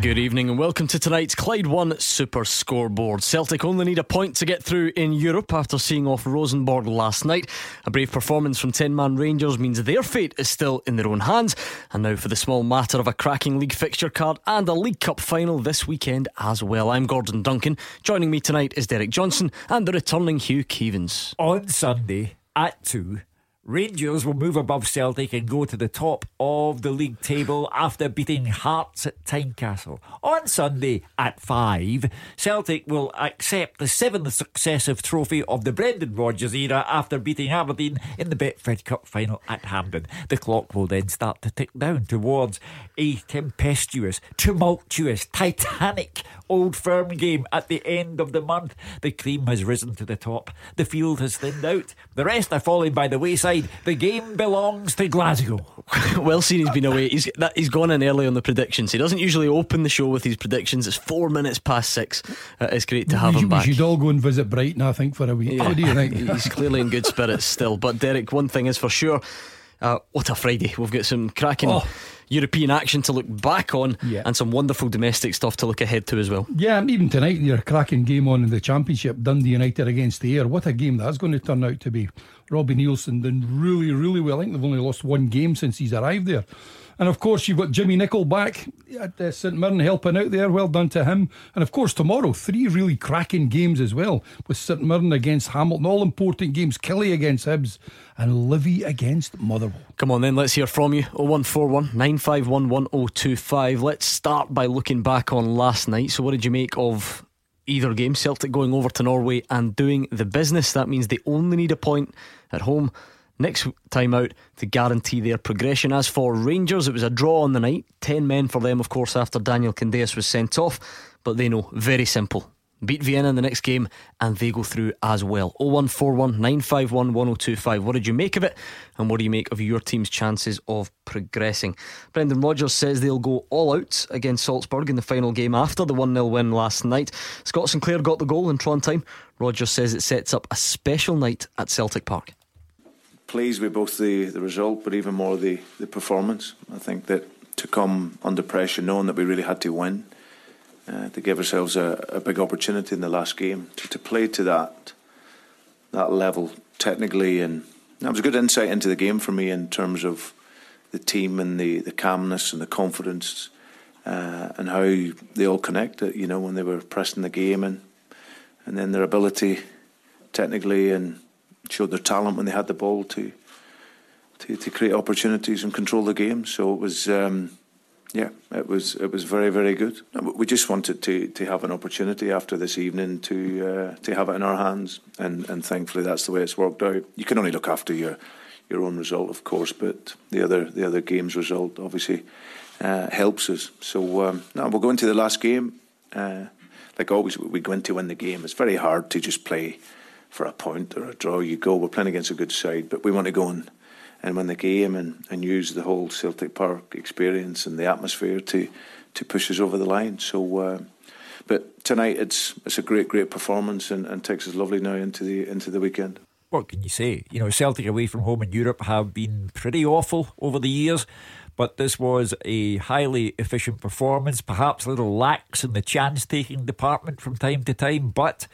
Good evening and welcome to tonight's Clyde One Super Scoreboard. Celtic only need a point to get through in Europe after seeing off Rosenborg last night. A brave performance from 10 man Rangers means their fate is still in their own hands. And now for the small matter of a cracking league fixture card and a League Cup final this weekend as well. I'm Gordon Duncan. Joining me tonight is Derek Johnson and the returning Hugh Keevins. On Sunday at 2. Rangers will move above Celtic and go to the top of the league table after beating Hearts at Tynecastle. On Sunday at 5, Celtic will accept the seventh successive trophy of the Brendan Rodgers era after beating Aberdeen in the Betfred Cup final at Hampden. The clock will then start to tick down towards a tempestuous, tumultuous, titanic Old Firm game at the end of the month. The cream has risen to the top, the field has thinned out, the rest are falling by the wayside the game belongs to Glasgow. well seen, he's been away. He's that, he's gone in early on the predictions. He doesn't usually open the show with his predictions. It's four minutes past six. Uh, it's great to have we, him back. We should all go and visit Brighton, I think, for a week. Yeah. What do you think? he's clearly in good spirits still. But Derek, one thing is for sure. Uh, what a Friday! We've got some cracking. Oh. European action to look back on yeah. and some wonderful domestic stuff to look ahead to as well. Yeah, even tonight, your cracking game on in the Championship, Dundee United against the Ayr. What a game that's going to turn out to be. Robbie Neilson done really, really well. I think they've only lost one game since he's arrived there. And of course, you've got Jimmy Nicholl back at uh, St Mirren helping out there. Well done to him. And of course, tomorrow, three really cracking games as well with St Mirren against Hamilton. All important games. Killie against Hibs and Livy against Motherwell. Come on then, let's hear from you. 0141 951 1025. Let's start by looking back on last night. So, what did you make of either game? Celtic going over to Norway and doing the business. That means they only need a point at home next time out to guarantee their progression. As for Rangers, it was a draw on the night. 10 men for them, of course, after Daniel Candeias was sent off. But they know, very simple. Beat Vienna in the next game and they go through as well. 0141 951 1025. What did you make of it? And what do you make of your team's chances of progressing? Brendan Rodgers says they'll go all out against Salzburg in the final game after the 1 0 win last night. Scott Sinclair got the goal in Trondheim. Rodgers says it sets up a special night at Celtic Park pleased with both the, the result, but even more the, the performance. I think that to come under pressure, knowing that we really had to win, uh, to give ourselves a, a, big opportunity in the last game, to, to play to that that level technically, and that was a good insight into the game for me in terms of the team and the, the calmness and the confidence uh, and how they all connected. You know when they were pressing the game and and then their ability technically and showed their talent when they had the ball to to, to create opportunities and control the game. So it was, um, yeah, it was it was very very good. We just wanted to to have an opportunity after this evening to uh, to have it in our hands, and and thankfully that's the way it's worked out. You can only look after your your own result, of course, but the other the other game's result obviously uh, helps us. So um, now we'll go into the last game. Uh, like always, we go in to win the game. It's very hard to just play for a point or a draw. You go, we're playing against a good side, but we want to go and, and win the game and, and use the whole Celtic Park experience and the atmosphere to to push us over the line. So, uh, but tonight it's it's a great great performance and, and takes us lovely now into the into the weekend. What can you say? You know, Celtic away from home in Europe have been pretty awful over the years but this was a highly efficient performance, perhaps a little lax in the chance taking department from time to time, but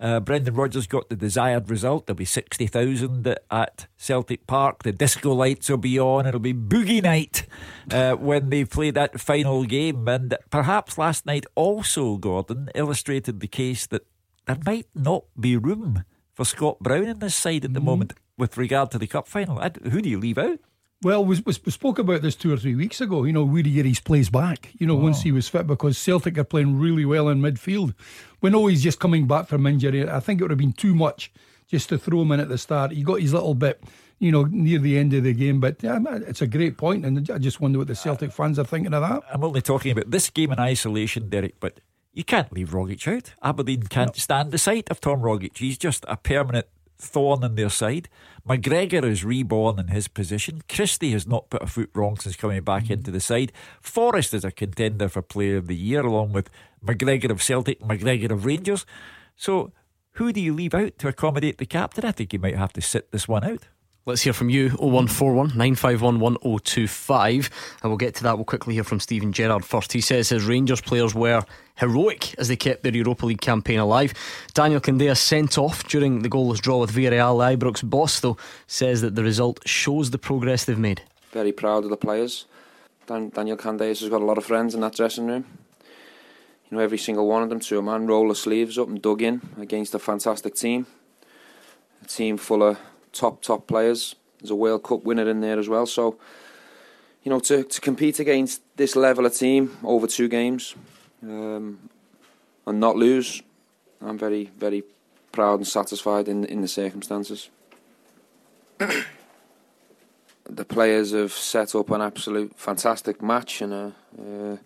uh, Brendan Rodgers got the desired result. There'll be 60,000 at Celtic Park. The disco lights will be on. It'll be boogie night uh, when they play that final game. And perhaps last night also, Gordon, illustrated the case that there might not be room for Scott Brown in this side at the mm. moment with regard to the cup final. Who do you leave out? Well, we, we, spoke about this two or three weeks ago. You know, Woody Geary's plays back, you know, oh. once he was fit because Celtic are playing really well in midfield. We know oh, he's just coming back from injury. I think it would have been too much just to throw him in at the start. He got his little bit, you know, near the end of the game. But yeah, it's a great point, and I just wonder what the Celtic fans are thinking of that. I'm only talking about this game in isolation, Derek, but you can't leave Rogic out. Aberdeen can't no. stand the sight of Tom Rogic. He's just a permanent thorn in their side. McGregor is reborn in his position. Christie has not put a foot wrong since coming back into the side. Forrest is a contender for Player of the Year, along with McGregor of Celtic, McGregor of Rangers. So, who do you leave out to accommodate the captain? I think you might have to sit this one out. Let's hear from you 0141 951 1025. And we'll get to that. We'll quickly hear from Steven Gerrard first. He says his Rangers players were heroic as they kept their Europa League campaign alive. Daniel Candeias sent off during the goalless draw with Villarreal. Ibrox boss, though, says that the result shows the progress they've made. Very proud of the players. Dan- Daniel Candeias has got a lot of friends in that dressing room. You know, every single one of them, to a man, rolled the sleeves up and dug in against a fantastic team. A team full of top top players. There's a World Cup winner in there as well. So, you know, to to compete against this level of team over two games um, and not lose, I'm very very proud and satisfied in in the circumstances. the players have set up an absolute fantastic match and a, uh,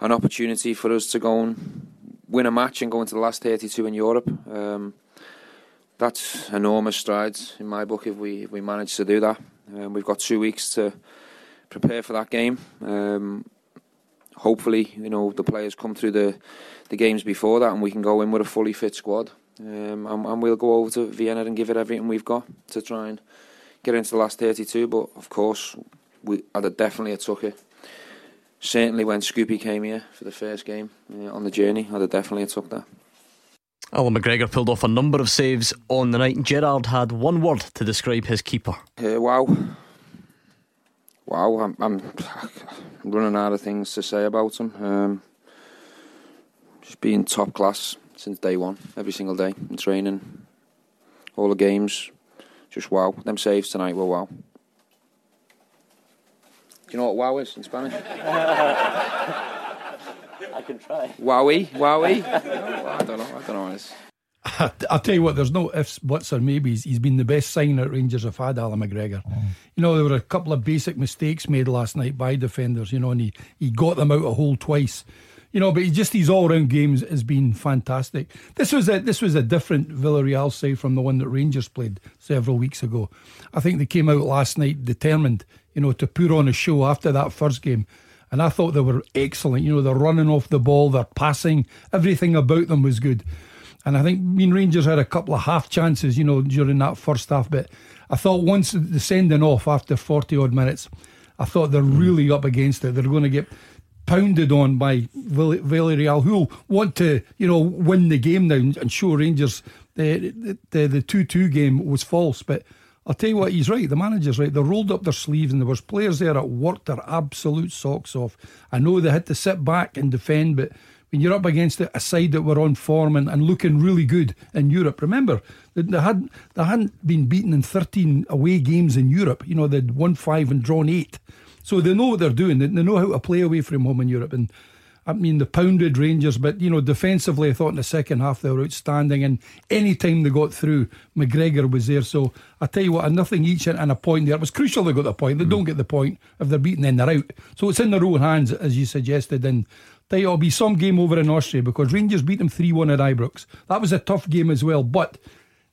an opportunity for us to go and win a match and go into the last 32 in Europe. Um, that's enormous strides in my book if we if we manage to do that. Um, we've got two weeks to prepare for that game. Um, hopefully, you know the players come through the the games before that, and we can go in with a fully fit squad. Um, and, and, we'll go over to Vienna and give it everything we've got to try and get into the last 32. But of course, we I'd definitely took it. Certainly, when Scoopy came here for the first game uh, on the journey, I'd definitely took that. Allan McGregor pulled off a number of saves on the night. Gerrard had one word to describe his keeper. Uh, wow. Wow, I'm, I'm, running out of things to say about him. Um, just being top class since day one, every single day in training, all the games. Just wow. Them saves tonight were wow. Do you know what wow is in Spanish? I can try. Wowie, wowie. I don't know. I don't know what it is. I'll tell you what, there's no ifs, buts, or maybes. He's been the best signer Rangers have had, Allan McGregor. Mm. You know, there were a couple of basic mistakes made last night by defenders, you know, and he, he got them out a hole twice. You know, but he just his all round games has been fantastic. This was a this was a different Villarreal side from the one that Rangers played several weeks ago. I think they came out last night determined, you know, to put on a show after that first game and I thought they were excellent. You know, they're running off the ball, they're passing, everything about them was good. And I think Mean Rangers had a couple of half chances, you know, during that first half. But I thought once the sending off after 40 odd minutes, I thought they're hmm. really up against it. They're going to get pounded on by Villarreal, who want to, you know, win the game now and show Rangers the the the two two game was false. But I'll tell you what, he's right. The manager's right. They rolled up their sleeves, and there was players there that worked their absolute socks off. I know they had to sit back and defend, but when you're up against a side that were on form and, and looking really good in Europe, remember they had they hadn't been beaten in 13 away games in Europe. You know they'd won five and drawn eight, so they know what they're doing. They, they know how to play away from home in Europe, and I mean, the pounded Rangers, but you know, defensively, I thought in the second half they were outstanding. And any time they got through, McGregor was there. So I tell you what, nothing each and a point there. It was crucial they got the point. They mm. don't get the point if they're beaten, then they're out. So it's in their own hands, as you suggested. And tell you, it'll be some game over in Austria because Rangers beat them 3 1 at Ibrox. That was a tough game as well. But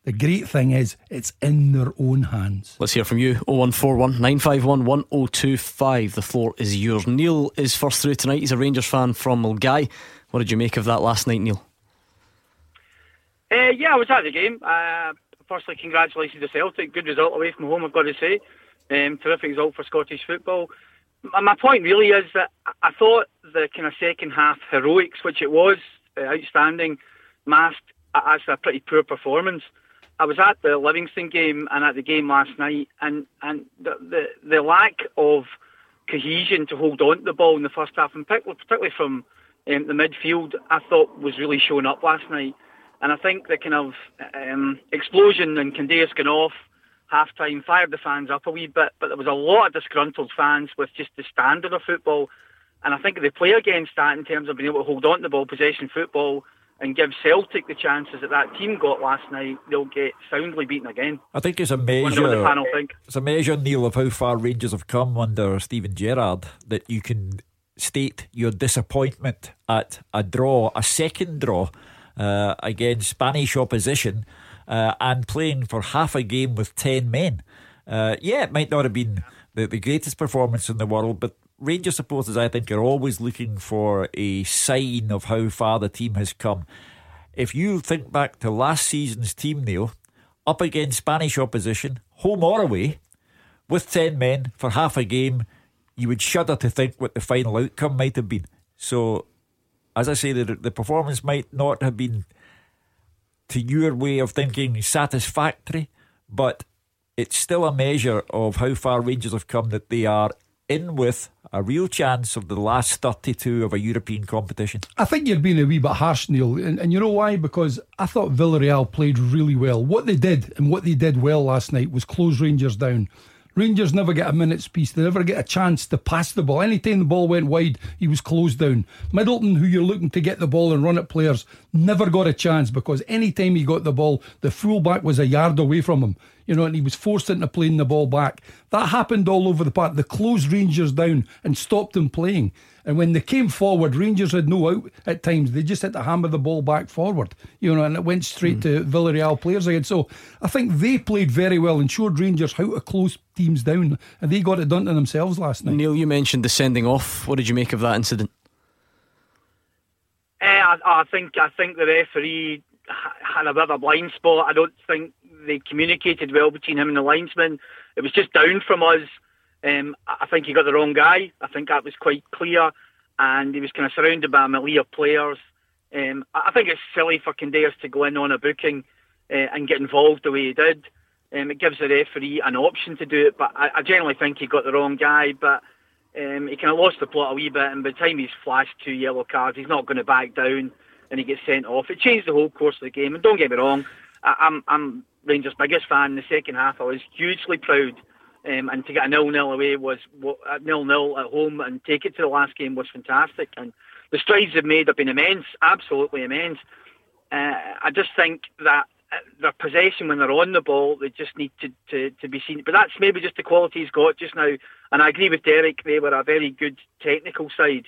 the great thing is, it's in their own hands. Let's hear from you 0141 951 1025. The floor is yours. Neil is first through tonight. He's a Rangers fan from Milngavie. What did you make of that last night, Neil? Uh, yeah, I was at the game. Uh, firstly, congratulations to Celtic. Good result away from home, I've got to say. Um, terrific result for Scottish football. My point really is that I thought the kind of second half heroics, which it was, uh, outstanding, masked actually a pretty poor performance. I was at the Livingston game and at the game last night, and and the the, the lack of cohesion to hold on to the ball in the first half, and particularly from um, the midfield, I thought was really showing up last night. And I think the kind of um, explosion and Candeias going off half time fired the fans up a wee bit, but there was a lot of disgruntled fans with just the standard of football. And I think they play against that in terms of being able to hold on to the ball, possession football, and give Celtic the chances that that team got last night, they'll get soundly beaten again. I think it's a measure. It's a measure, Neil, of how far Rangers have come under Steven Gerrard that you can state your disappointment at a draw, a second draw uh, against Spanish opposition. uh, and playing for half a game with 10 men. Uh, yeah, it might not have been the, the greatest performance in the world, but Rangers supporters, I think, are always looking for a sign of how far the team has come. If you think back to last season's team, Neil, up against Spanish opposition, home or away, with 10 men for half a game, you would shudder to think what the final outcome might have been. So, as I say, the, the performance might not have been, to your way of thinking, satisfactory, but it's still a measure of how far Rangers have come that they are in with a real chance of the last 32 of a European competition. I think you're being a wee bit harsh, Neil. And, and you know why? Because I thought Villarreal played really well. What they did and what they did well last night was close Rangers down. Rangers never get a minute's peace. They never get a chance to pass the ball. Anytime the ball went wide, he was closed down. Middleton, who you're looking to get the ball and run at players, never got a chance because anytime he got the ball, the fullback was a yard away from him. You know, and he was forced into playing the ball back. That happened all over the park. They closed Rangers down and stopped them playing. And when they came forward, Rangers had no out at times. They just had to hammer the ball back forward, you know, and it went straight mm. to Villarreal players again. So I think they played very well and showed Rangers how to close teams down, and they got it done to themselves last night. Neil, you mentioned the sending off. What did you make of that incident? Uh, I, I think I think the referee had a bit of a blind spot. I don't think they communicated well between him and the linesman. It was just down from us. Um, I think he got the wrong guy. I think that was quite clear, and he was kind of surrounded by a melee of players. Um, I think it's silly for Candeias to go in on a booking uh, and get involved the way he did. Um, it gives the referee an option to do it, but I, I generally think he got the wrong guy. But um, he kind of lost the plot a wee bit, and by the time he's flashed two yellow cards, he's not going to back down, and he gets sent off. It changed the whole course of the game. And don't get me wrong, I, I'm, I'm Rangers' biggest fan. In the second half, I was hugely proud um, and to get a nil-nil away was a nil-nil at home and take it to the last game was fantastic. And the strides they've made have been immense, absolutely immense. Uh, I just think that uh, their possession when they're on the ball, they just need to, to, to be seen. But that's maybe just the quality he's got just now. And I agree with Derek; they were a very good technical side.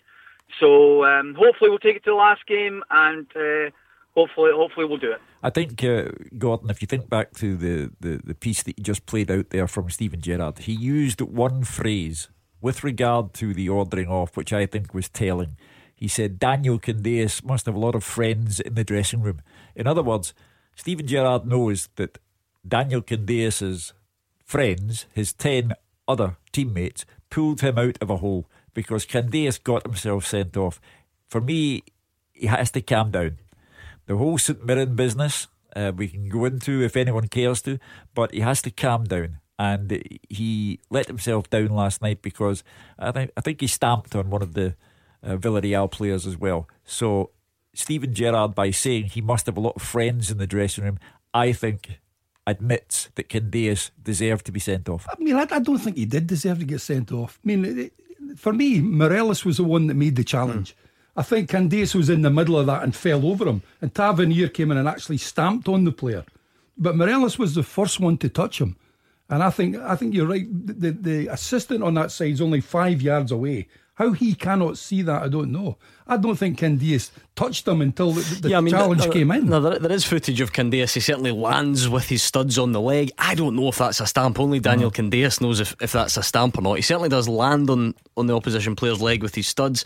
So um, hopefully we'll take it to the last game and. Uh, hopefully, hopefully we'll do it. I think, uh, Gordon, if you think back to the, the, the piece that you just played out there from Steven Gerrard, he used one phrase with regard to the ordering off, which I think was telling. He said Daniel Candeias must have a lot of friends in the dressing room. In other words, Steven Gerrard knows that Daniel Candeias's friends, his 10 other teammates, pulled him out of a hole because Candeias got himself sent off. For me, he has to calm down the whole St Mirren business uh, we can go into if anyone cares to, but he has to calm down. And he let himself down last night because I think I think he stamped on one of the uh, Villarreal players as well. So Steven Gerrard, by saying he must have a lot of friends in the dressing room, I think admits that Candeias deserved to be sent off. I mean, I, I, don't think he did deserve to get sent off. I mean, it, for me, Morelos was the one that made the challenge. Mm. I think Candeias was in the middle of that and fell over him. And Tavernier came in and actually stamped on the player. But Morelos was the first one to touch him. And I think I think you're right. The, the assistant on that side is only five yards away. How he cannot see that, I don't know. I don't think Candeias touched him until the, the yeah, I mean, challenge there, came in. No, there, there is footage of Candeias. He certainly lands with his studs on the leg. I don't know if that's a stamp. Only Daniel uh-huh. Candeias knows if, if that's a stamp or not. He certainly does land on, on the opposition player's leg with his studs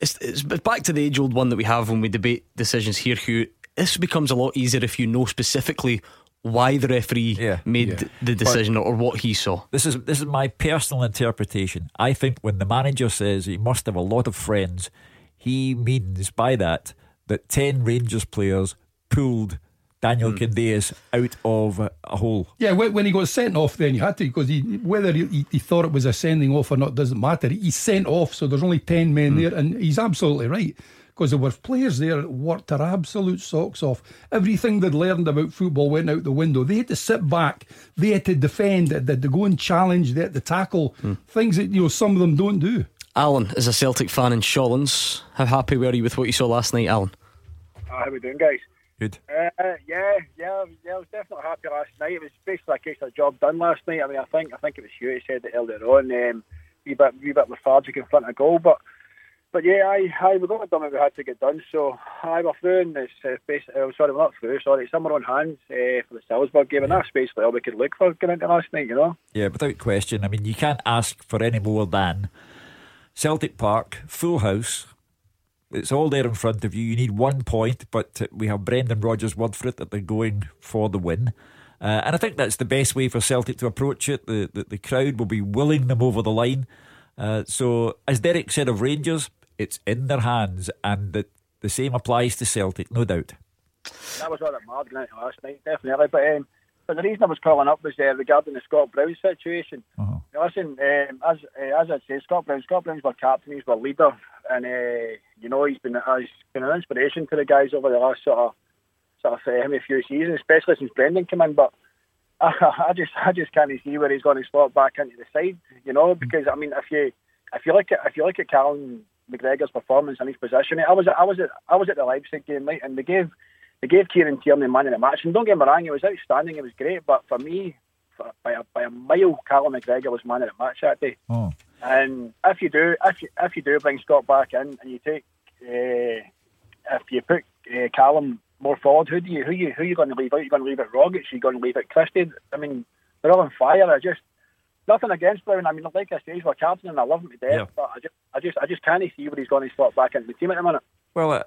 it's, it's back to the age old one that we have when we debate decisions here, Hugh. This becomes a lot easier if you know specifically why the referee yeah, made yeah. the decision but or what he saw. This is this is my personal interpretation. I think when the manager says he must have a lot of friends, he means by that that ten Rangers players pulled Daniel mm. Candeias out of a hole. Yeah, when he got sent off, then you had to because he, whether he, he, thought it was a sending off or not doesn't matter. He's sent off, so there's only ten men mm. there, and he's absolutely right because there were players there that worked their absolute socks off. Everything they'd learned about football went out the window. They had to sit back, they had to defend, they had to go and challenge, they had to tackle mm. things that you know some of them don't do. Alan is a Celtic fan in Shawlands. How happy were you with what you saw last night, Alan? how are we doing, guys? Good. Uh, yeah, yeah, yeah. I was definitely happy last night. It was basically a case of a job done last night. I mean, I think I think it was you who said it earlier on. Um, wee bit, bit lethargic in front of goal, but but yeah, I, I we got done what we had to get done. So I we're through in this uh, basically, uh, sorry, we're not through. Sorry, it's somewhere on hands uh, for the Salzburg game, and that's basically all we could look for going into last night. You know. Yeah, without question. I mean, you can't ask for any more than Celtic Park, full house. It's all there in front of you. You need one point, but we have Brendan Rodgers' word for it that they're going for the win. Uh, and I think that's the best way for Celtic to approach it. The, the, the crowd will be willing them over the line. Uh, so, as Derek said of Rangers, it's in their hands, and the, the same applies to Celtic, no doubt. That was what it mattered last night, definitely. But um, but the reason I was calling up was uh, regarding the Scott Brown situation. Uh-huh. Now, listen, um, as uh, as I say, Scott Brown, Scott Brown's our captain, he's our leader, and uh, you know he's been has been an inspiration to the guys over the last sort of sort of uh, few seasons, especially since Brendan came in. But I, I just I just can't see where he's going to slot back into the side, you know, because I mean if you if you look at if you look at Callum McGregor's performance and his position, I was I was at I was at the Leipzig game, right, and they gave they gave Kieran Tierney man in the match. And don't get me wrong, it was outstanding, it was great. But for me, by, a, by a mile, Callum McGregor was man of the match that day. Oh. And if you do, if you, if you do bring Scott back in and you take, uh, if you put uh, Callum more forward, who do you who you who you going to leave out? You're going to leave it Rogic? You're going to leave it Christie? I mean, they're all on fire. I just nothing against Brown. I mean, like I say, he's my captain and I love him to death. Yeah. But I just, I just, I just can't see where he's going to slot back into the team at the minute. Well, uh,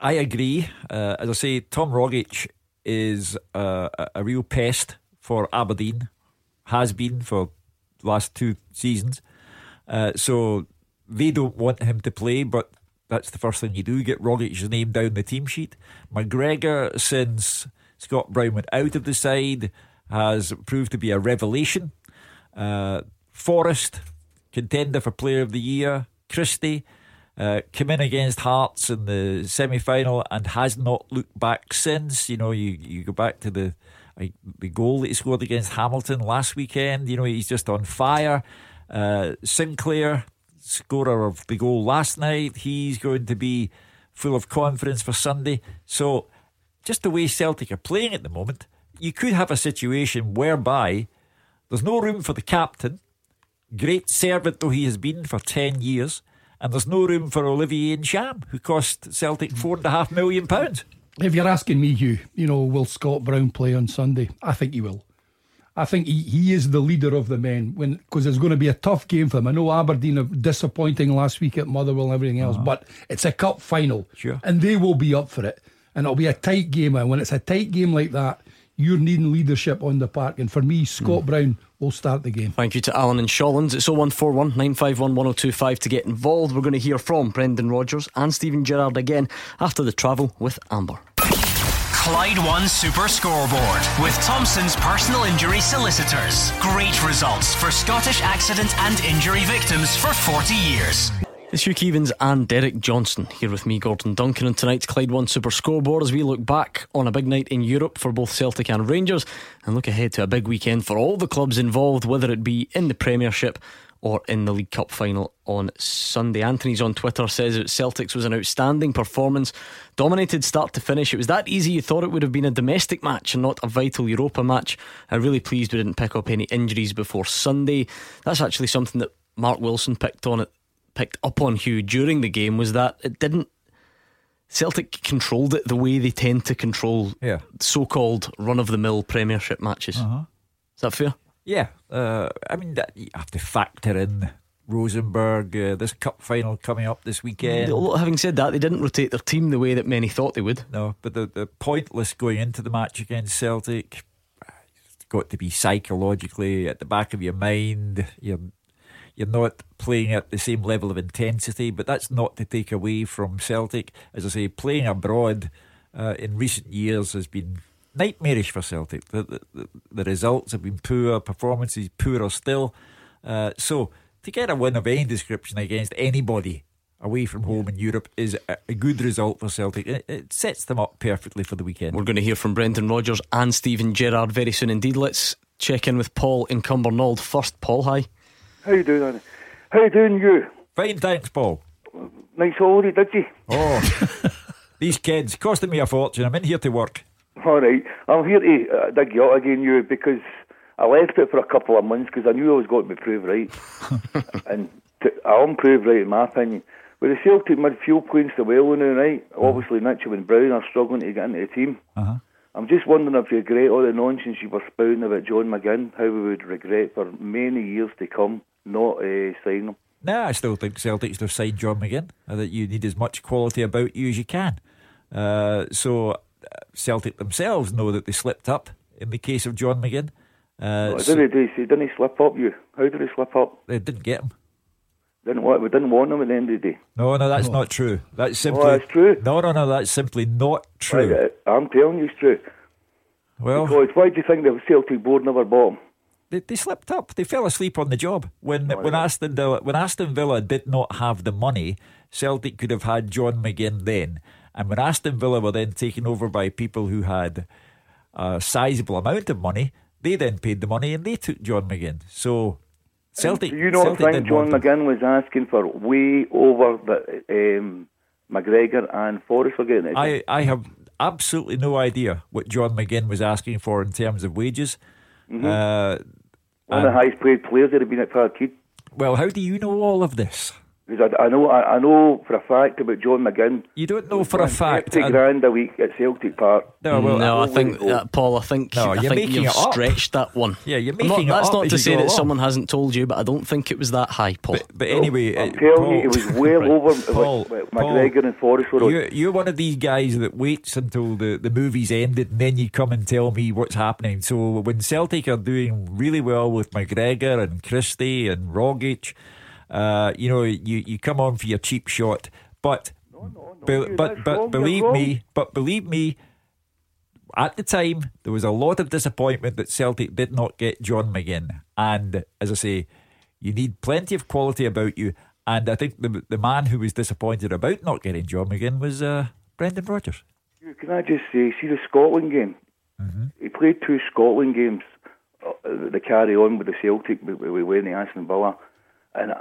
I agree. Uh, as I say, Tom Rogic is uh, a real pest for Aberdeen, has been for the last two seasons. Uh, so they don't want him to play, but that's the first thing you do get Rogic's name down the team sheet. McGregor, since Scott Brown went out of the side, has proved to be a revelation. Uh, Forrest, contender for Player of the Year. Christie, uh, come in against Hearts in the semi final and has not looked back since. You know, you, you go back to the the goal that he scored against Hamilton last weekend. You know, he's just on fire. Uh, Sinclair, scorer of the goal last night, he's going to be full of confidence for Sunday. So, just the way Celtic are playing at the moment, you could have a situation whereby there's no room for the captain, great servant though he has been for 10 years and there's no room for Olivier Ntcham, who cost Celtic four and a half million pounds. If you're asking me, Hugh, you know, will Scott Brown play on Sunday? I think he will. I think he, he is the leader of the men when because it's going to be a tough game for him. I know Aberdeen are disappointing last week at Motherwell and everything else, uh-huh. but it's a cup final, sure, and they will be up for it, and it'll be a tight game. And when it's a tight game like that, you're needing leadership on the park. And for me, Scott mm. Brown will start the game. Thank you to Alan and Shawlands. It's 0141 951 1025 to get involved. We're going to hear from Brendan Rodgers and Steven Gerrard again after the travel with Amber. Clyde One Super Scoreboard with Thompson's personal injury solicitors. Great results for Scottish accident and injury victims for 40 years. It's Hugh Keevins and Derek Johnson here with me, Gordon Duncan, on tonight's Clyde One Super Scoreboard as we look back on a big night in Europe for both Celtic and Rangers and look ahead to a big weekend for all the clubs involved, whether it be in the Premiership or in the League Cup final on Sunday. Anthony's on Twitter says that Celtics was an outstanding performance, dominated start to finish. It was that easy you thought it would have been a domestic match and not a vital Europa match. I'm really pleased we didn't pick up any injuries before Sunday. That's actually something that Mark Wilson picked on it picked up on Hugh during the game was that it didn't. Celtic controlled it the way they tend to control yeah. so-called run-of-the-mill Premiership matches. Uh-huh. Is that fair? Yeah, uh, I mean that you have to factor in Rosenborg, uh, this cup final coming up this weekend. Having said that, they didn't rotate their team the way that many thought they would. No, but the, the pointless going into the match against Celtic. It's got to be psychologically at the back of your mind. You're you're not playing at the same level of intensity, but that's not to take away from Celtic. As I say, playing abroad uh, in recent years has been nightmarish for Celtic. The, the, the results have been poor, performances poorer still. Uh, so to get a win of any description against anybody away from home in Europe is a, a good result for Celtic. It, it, sets them up perfectly for the weekend. We're going to hear from Brendan Rodgers and Steven Gerrard very soon indeed. Let's check in with Paul in Cumbernauld first. Paul, hi. How you doing, Andy? How you doing, you? Fine, thanks, Paul. Nice holiday, did you? Oh, these kids costing me a fortune. I'm in here to work. All right, I'm here to uh, dig you out again, you, because I left it for a couple of months because I knew I was going to be proved right, and to, I am proved right in my opinion. With the Celtic midfield playing so well now, right? Obviously, Mitchell and Brown are struggling to get into the team. Uh-huh. I'm just wondering if you regret all the nonsense you were spouting about John McGinn, how we would regret for many years to come not uh, signing him. Nah, I still think Celtic should have signed John McGinn. I think you need as much quality about you as you can. Uh, so uh, Celtic themselves know that they slipped up in the case of John McGinn. Uh, Oh, so didn't, he, didn't he slip up you? How did he slip up? they didn't get him. Didn't want, we didn't want him at the end of the day. No, no, that's not true. That's simply Oh, that's true. No, no, no, that's simply not true. Right, uh, I'm telling you it's true. well, Because why do you think the Celtic board never bought him? they, they slipped up. They fell asleep on the job when when Aston Villa, when Aston Villa did not have the money. Celtic could have had John McGinn then, and when Aston Villa were then taken over by people who had a sizable amount of money, they then paid the money and they took John McGinn. So Celtic, Do you not Celtic think John. McGinn was asking for way over the um, McGregor and Forrest were getting it? I, I have absolutely no idea what John McGinn was asking for in terms of wages. Mm-hmm. Uh, One of the highest paid players that have been at Parkhead. well, how do you know all of this? Because I, I know I, I know for a fact about John McGinn. You don't know for a fact. Fifty and- grand a week at Celtic Park. No, well, no, I always think uh, Paul. I think No, I you're think making you've stretched that one. Yeah, you're I'm not- making it That's up not to say that along. someone hasn't told you, but I don't think it was that high, Paul. But, but anyway, I'm uh, telling Paul- you, it was way Right. over Paul, what Paul, McGregor and Forrest were on. You're, you're one of these guys that waits until the, the movie's ended and then you come and tell me what's happening. So when Celtic are doing really well with McGregor and Christie and Rogic, uh, you know, you, you come on for your cheap shot. But be- you- but that's but wrong, believe me, but believe me, at the time there was a lot of disappointment that Celtic did not get John McGinn. And as I say, you need plenty of quality about you. And I think the the man who was disappointed about not getting John McGinn was uh, Brendan Rodgers. Can I just say, see the Scotland game? Mm-hmm. He played two Scotland games. Uh, they carry on with the Celtic. We, we went to Aston Villa, and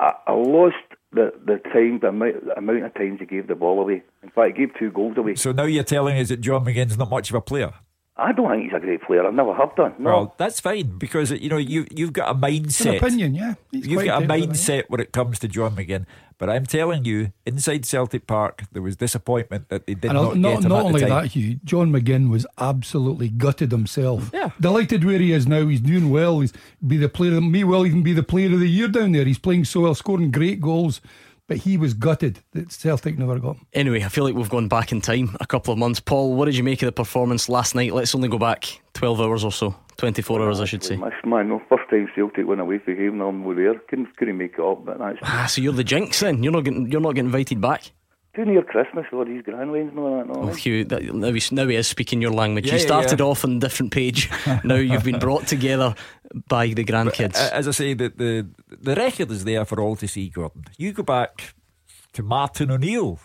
I, I, lost the the time, the amount, the amount of times he gave the ball away. In fact, he gave two goals away. So now you're telling us that John McGinn's not much of a player. I don't think he's a great player. I've never have done. No. Well, that's fine because you know you you've got a It's an mindset. opinion, yeah. He's You've got a mindset when it comes to John McGinn. But I'm telling you, inside Celtic Park, there was disappointment that they did And not, not, get him not at only the time. that, Hugh, John McGinn was absolutely gutted himself. Yeah. Delighted where he is now. He's doing well. He's be the player. May well even be the player of the year down there. He's playing so well, scoring great goals. But he was gutted that Celtic never got him. Anyway, I feel like we've gone back in time a couple of months. Paul, what did you make of the performance last night? Let's only go back 12 hours or so. 24 hours, I should say. My man, no, first time Celtic went away for him, I'm there. Couldn't, couldn't make it up, but that's Ah, so you're the jinx then. You're not getting you're not getting invited back. Too near Christmas, with all these grand wines and all that. No, Oh, Hugh, that, now, he, now he is speaking your language. Yeah, you yeah, started yeah. off on a different page. now you've been brought together by the grandkids. Uh, As I say, the, the the record is there for all to see, Gordon. You go back to Martin O'Neill,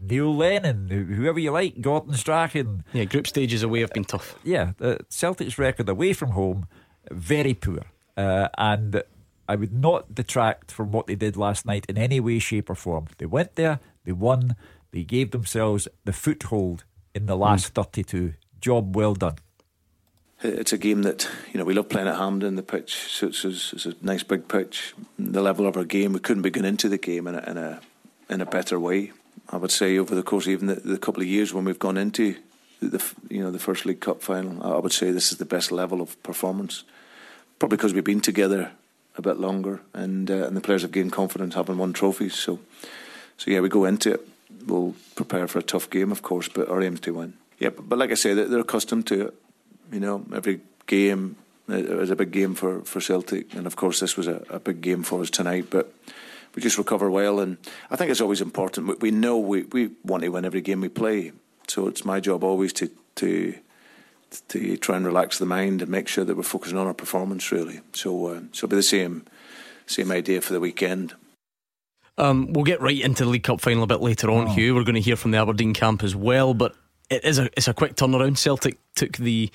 Neil Lennon, whoever you like, Gordon Strachan. yeah, group stages away have been tough. Yeah, the Celtic's record away from home, very poor. Uh, and I would not detract from what they did last night in any way, shape, or form. They went there, they won, they gave themselves the foothold in the last 32. Job well done. It's a game that you know we love playing at Hampden. The pitch suits us. It's a nice big pitch. The level of our game, we couldn't be going into the game in a in a, in a better way. I would say over the course of even the, the couple of years when we've gone into the, the you know the first League Cup final, I would say this is the best level of performance. Probably because we've been together a bit longer, and uh, and the players have gained confidence having won trophies. So so yeah, we go into it. We'll prepare for a tough game, of course, but our aim is to win. Yeah, but, but like I say, they're, they're accustomed to it. You know, every game is a big game for, for Celtic, and of course this was a, a big game for us tonight. But we just recover well, and I think it's always important. We, we know we, we want to win every game we play, so it's my job always to to to try and relax the mind and make sure that we're focusing on our performance. Really, so uh, so it'll be the same same idea for the weekend. Um, we'll get right into the League Cup final a bit later on, Hugh. We're going to hear from the Aberdeen camp as well, but it is a it's a quick turnaround. Celtic took the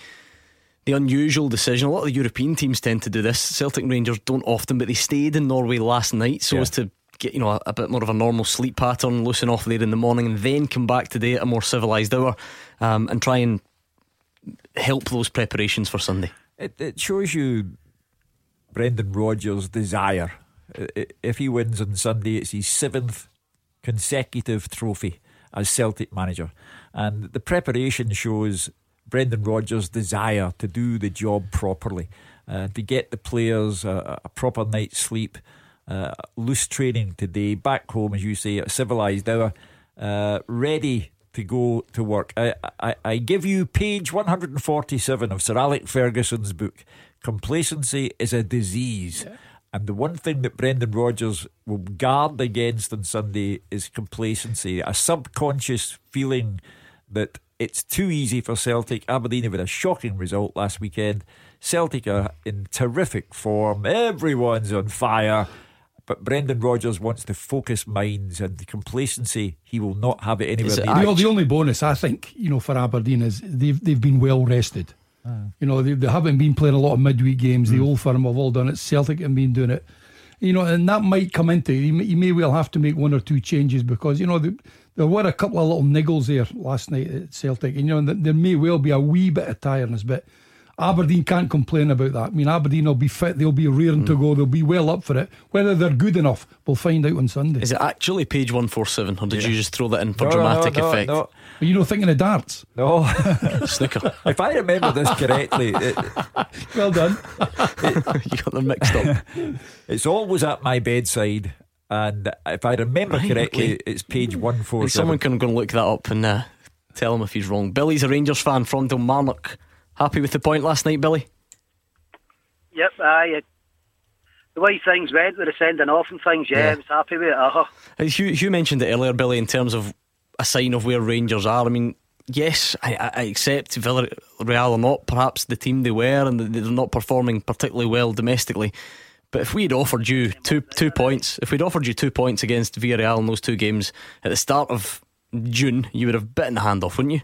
the unusual decision. A lot of the European teams tend to do this. Celtic Rangers don't often, but they stayed in Norway last night so Yeah. as to get you know a, a bit more of a normal sleep pattern, loosen off there in the morning, and then come back today at a more civilised hour um, and try and help those preparations for Sunday. It, it shows you Brendan Rodgers' desire. If he wins on Sunday, it's his seventh consecutive trophy as Celtic manager. And the preparation shows Brendan Rodgers' desire to do the job properly, uh, to get the players a, a proper night's sleep, uh, loose training today, back home, as you say, at a civilised hour, uh, ready to go to work. I, I, I give you page 147 of Sir Alex Ferguson's book. Complacency is a disease. Yeah. And the one thing that Brendan Rodgers will guard against on Sunday is complacency, a subconscious feeling that it's too easy for Celtic. Aberdeen have had a shocking result last weekend. Celtic are in terrific form. Everyone's on fire. But Brendan Rodgers wants to focus minds and the complacency, he will not have it anywhere near. The, the only bonus, I think, you know, for Aberdeen is they've, they've been well rested. You know, they, they haven't been playing a lot of midweek games. Mm. The old firm have all done it. Celtic have been doing it. You know, and that might come into it. May, you may well have to make one or two changes because, you know, the, there were a couple of little niggles there last night at Celtic. And, you know, there may well be a wee bit of tiredness, but Aberdeen can't complain about that. I mean, Aberdeen will be fit, they'll be rearing mm. to go, they'll be well up for it. Whether they're good enough, we'll find out on Sunday. Is it actually page 147, or did yeah. you just throw that in for no, dramatic no, no, effect? No. Are you not thinking of darts? No. Snooker. If I remember this correctly. It, well done. It, you got them mixed up. It's always at my bedside. And if I remember right, correctly, okay. it's page 147. Someone can go and look that up and uh, tell him if he's wrong. Billy's a Rangers fan from Kilmarnock. Happy with the point last night, Billy? Yep, aye. The way things went with the sending off and things, yeah, yeah. I was happy with it. Uh-huh. You Hugh mentioned it earlier, Billy, in terms of a sign of where Rangers are. I mean, yes, I, I accept Villarreal or not, perhaps the team they were, and they're not performing particularly well domestically. But if we'd offered you two two points, if we'd offered you two points against Villarreal in those two games at the start of June, you would have bitten the hand off, wouldn't you?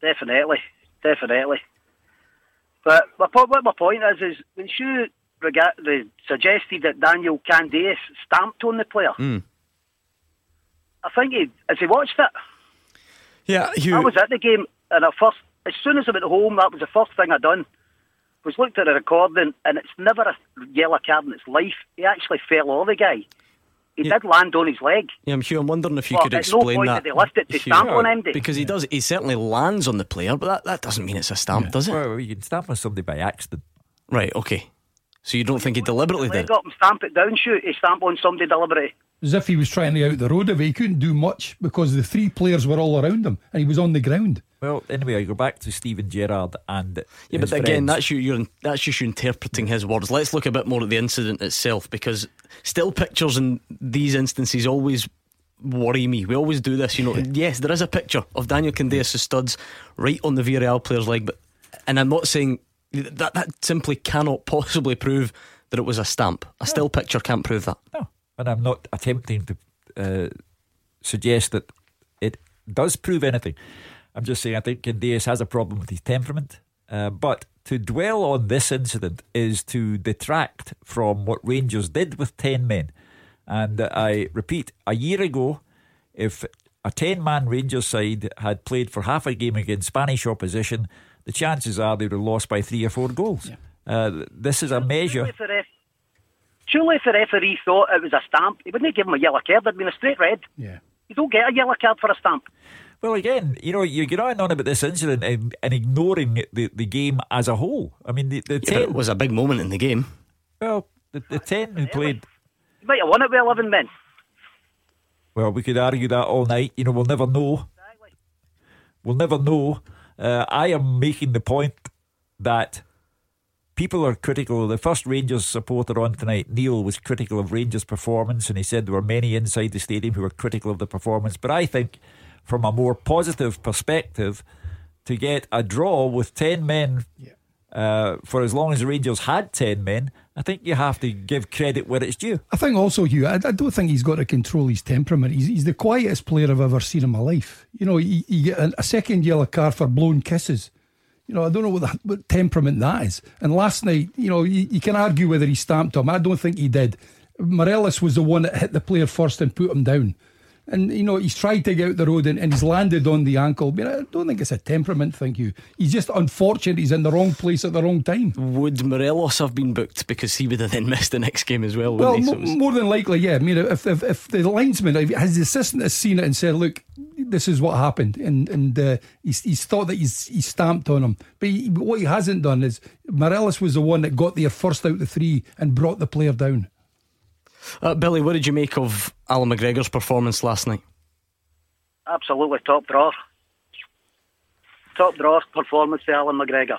Definitely, definitely. But my, what my point is, is when you suggested that Daniel Candeias stamped on the player, mm. I think he as he watched it. Yeah, you... I was at the game, and I first, as soon as I went home, that was the first thing I done. Was looked at the recording, and it's never a yellow card in its life. He actually fell over the guy. He yeah. did land on his leg. Yeah, I'm Hugh. I'm wondering if you could explain no that. They lift it to stamp on him, because he does. He certainly lands on the player, but that, that doesn't mean it's a stamp, yeah. does it? Well, you can stamp on somebody by accident. Right. Okay. So you don't think he deliberately did? Got him stamp it down, shoot. He stamp on somebody deliberately. As if he was trying to out the road of. He couldn't do much because the three players were all around him and he was on the ground. Well, anyway, I go back to Steven Gerrard and yeah, but again, that's you. You're that's just you interpreting his words. Let's look a bit more at the incident itself because still pictures in these instances always worry me. We always do this, you know. yes, there is a picture of Daniel Candeias' studs right on the Villarreal player's leg, but and I'm not saying that that simply cannot possibly prove that it was a stamp. A still picture can't prove that. No, and I'm not attempting to uh, suggest that it does prove anything. I'm just saying I think Candeias has a problem with his temperament. Uh, but to dwell on this incident is to detract from what Rangers did with 10 men. And uh, I repeat, a year ago, if a 10 man Rangers side had played for half a game against Spanish opposition, the chances are they would have lost by three or four goals. Yeah. Uh, this is a measure. Surely if the referee thought it was a stamp, he wouldn't give him a yellow card. It'd been a straight red. Yeah. You don't get a yellow card for a stamp. Well, again, you know, you get on on about this incident and, and ignoring the, the game as a whole. I mean, the, the yeah, 10 it was a big moment in the game. Well, the, the 10 who played. You might have won it with 11 men. Well, we could argue that all night. You know, we'll never know. Exactly. We'll never know. Uh, I am making the point that people are critical. The first Rangers supporter on tonight, Neil, was critical of Rangers' performance, and he said there were many inside the stadium who were critical of the performance. But I think, from a more positive perspective, to get a draw with 10 men yeah. uh, for as long as the Rangers had 10 men, I think you have to give credit where it's due. I think also, Hugh, I, I don't think he's got to control his temperament. He's, he's, the quietest player I've ever seen in my life. You know, you get a, second yellow card for blown kisses. You know, I don't know what, that, what temperament that is. And last night, you know, you, you, can argue whether he stamped him. I don't think he did. Morelos was the one that hit the player first and put him down. And you know he's tried to get out the road and, and he's landed on the ankle. But I don't think it's a temperament thing. You, he's just unfortunate. He's in the wrong place at the wrong time. Would Morelos have been booked because he would have then missed the next game as well? Well, he? It more than likely, yeah. I mean, if if, if the linesman, if his assistant has seen it and said, "Look, this is what happened," and and uh, he's, he's thought that he's he's stamped on him, but he, what he hasn't done is Morelos was the one that got there first out the three and brought the player down. Uh, Billy, what did you make of Allan McGregor's performance last night? Absolutely top drawer. Top drawer performance for Allan McGregor.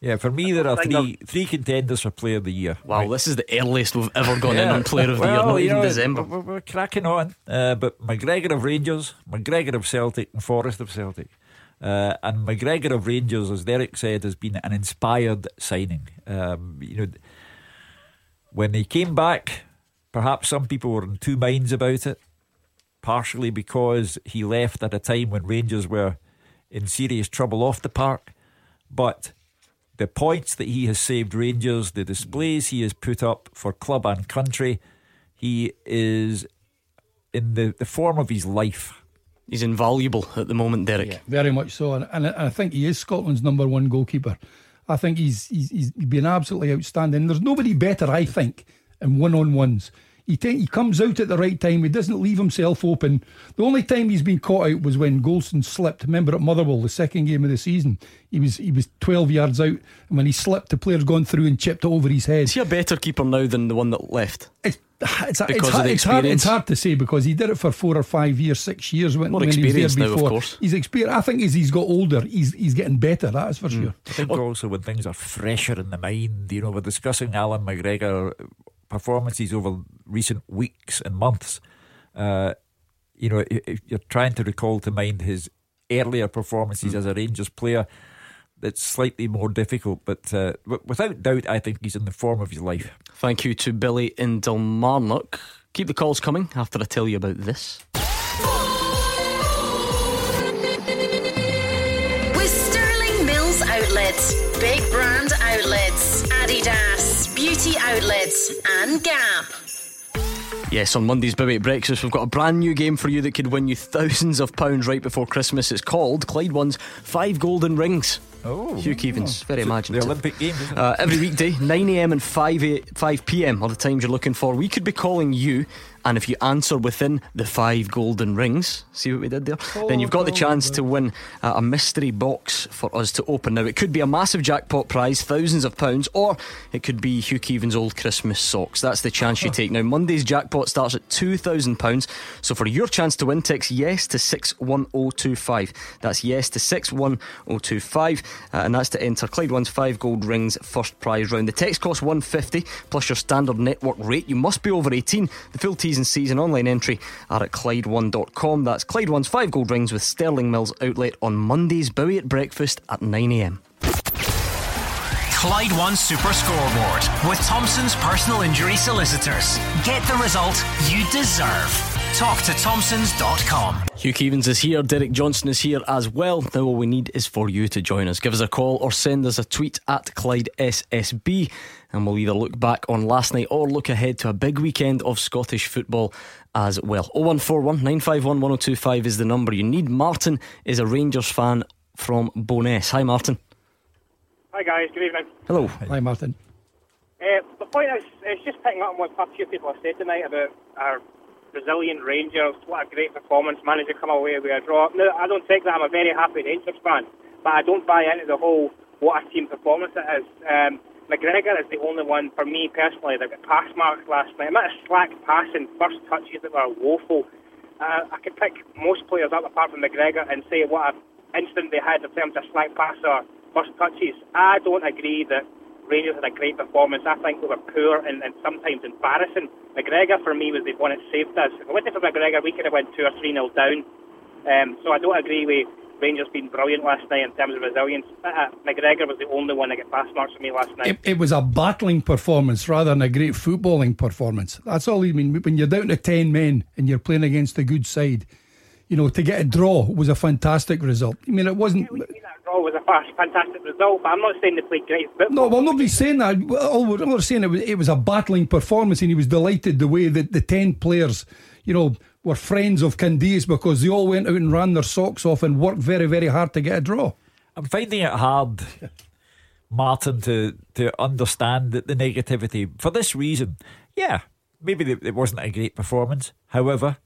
Yeah, for me, there are three three contenders for Player of the Year. Wow, this is the earliest we've ever gone in on Player of the Year, well, not even know, December. We're, we're cracking on. Uh, but McGregor of Rangers, McGregor of Celtic, and Forrest of Celtic. Uh, and McGregor of Rangers, as Derek said, has been an inspired signing. Um, you know, when he came back, perhaps some people were in two minds about it. Partially because he left at a time when Rangers were in serious trouble off the park, but the points that he has saved Rangers, the displays he has put up for club and country, he is in the, the form of his life. He's invaluable at the moment, Derek. Very much so, and, and I think he is Scotland's number one goalkeeper. I think he's he's, he's been absolutely outstanding. There's nobody better, I think, in one on ones. He ta- he comes out at the right time. He doesn't leave himself open. The only time he's been caught out was when Goldson slipped. Remember at Motherwell, the second game of the season, he was he was 12 yards out, and when he slipped, the player's gone through and chipped it over his head. Is he a better keeper now than the one that left? It's it's, Because it's, of hard, the it's, hard, it's hard to say because he did it for four or five years, six years when, More when he was experience there now, of before. course. He's experienced. I think as he's got older, he's he's getting better. That is for hmm. sure. I think also when things are fresher in the mind, you know, we're discussing Allan McGregor performances over recent weeks and months. Uh, you know, if- if you're trying to recall to mind his earlier performances as a Rangers player. It's slightly more difficult, but uh, w- without doubt, I think he's in the form of his life. Thank you to Billy in Kilmarnock. Keep the calls coming after I tell you about this. With Sterling Mills Outlets, big brand outlets, Adidas, beauty outlets, and Gap. Yes, on Monday's Bowie at Breakfast, we've got a brand new game for you that could win you thousands of pounds right before Christmas. It's called Clyde One's Five Golden Rings. Oh, Hugh Keevins, very imaginative. the. Olympic Games. Uh, every weekday, 9am and 5, a, 5 pm are the times you're looking for. We could be calling you, and if you answer within the five golden rings, see what we did there? then you've got the chance to win uh, a mystery box for us to open. Now, it could be a massive jackpot prize, thousands of pounds, or it could be Hugh Keevins' old Christmas socks. That's the chance you take. Now, Monday's jackpot starts at £2,000, so for your chance to win, text yes to 61025. That's yes to 61025, uh, and that's to enter Clyde One's five gold rings first prize round. The text costs 150 plus your standard network rate. You must be over 18. The full T's and season online entry are at Clyde1.com. That's Clyde One's five gold rings with Sterling Mills outlet on Mondays, Bowie at breakfast at 9am. Clyde One Super Scoreboard with Thompson's personal injury solicitors. Get the result you deserve. Talk to Thompsons.com. Hugh Keevins is here, Derek Johnson is here as well. Now, all we need is for you to join us. Give us a call or send us a tweet at Clyde SSB, and we'll either look back on last night or look ahead to a big weekend of Scottish football as well. 0141 951 1025 is the number you need. Martin is a Rangers fan from Bo'ness. Hi, Martin. Hi guys, good evening. Hello. Hi, Martin. Uh, the point is, it's just picking up on what a few people have said tonight about our Brazilian Rangers. What a great performance, managed to come away with a draw. No, I don't think that I'm a very happy Rangers fan, but I don't buy into the whole what a team performance it is. Um, McGregor is the only one, for me personally, that got pass marks last night. amount of slack passing, first touches that were woeful. Uh, I could pick most players up apart from McGregor and say what an instant they had in terms of slack pass or first touches. I don't agree that Rangers had a great performance. I think we were poor and, and sometimes embarrassing. McGregor, for me, was the one that saved us. If it wasn't for McGregor, we could have went 2 or 3 nil down. Um, so I don't agree with Rangers being brilliant last night in terms of resilience. Uh, McGregor was the only one that got pass marks for me last night. It, it was a battling performance rather than a great footballing performance. That's all I mean. When you're down to 10 men and you're playing against a good side, you know, to get a draw was a fantastic result. I mean, it wasn't. That draw was a fa- fantastic result, but I'm not saying they played great football. No, well, nobody's saying that. All we're, all we're saying it was, it was a battling performance, and he was delighted the way that the ten players, you know, were friends of Candeias because they all went out and ran their socks off and worked very, very hard to get a draw. I'm finding it hard, Martin, to to understand the, the negativity for this reason. Yeah, maybe it wasn't a great performance. However,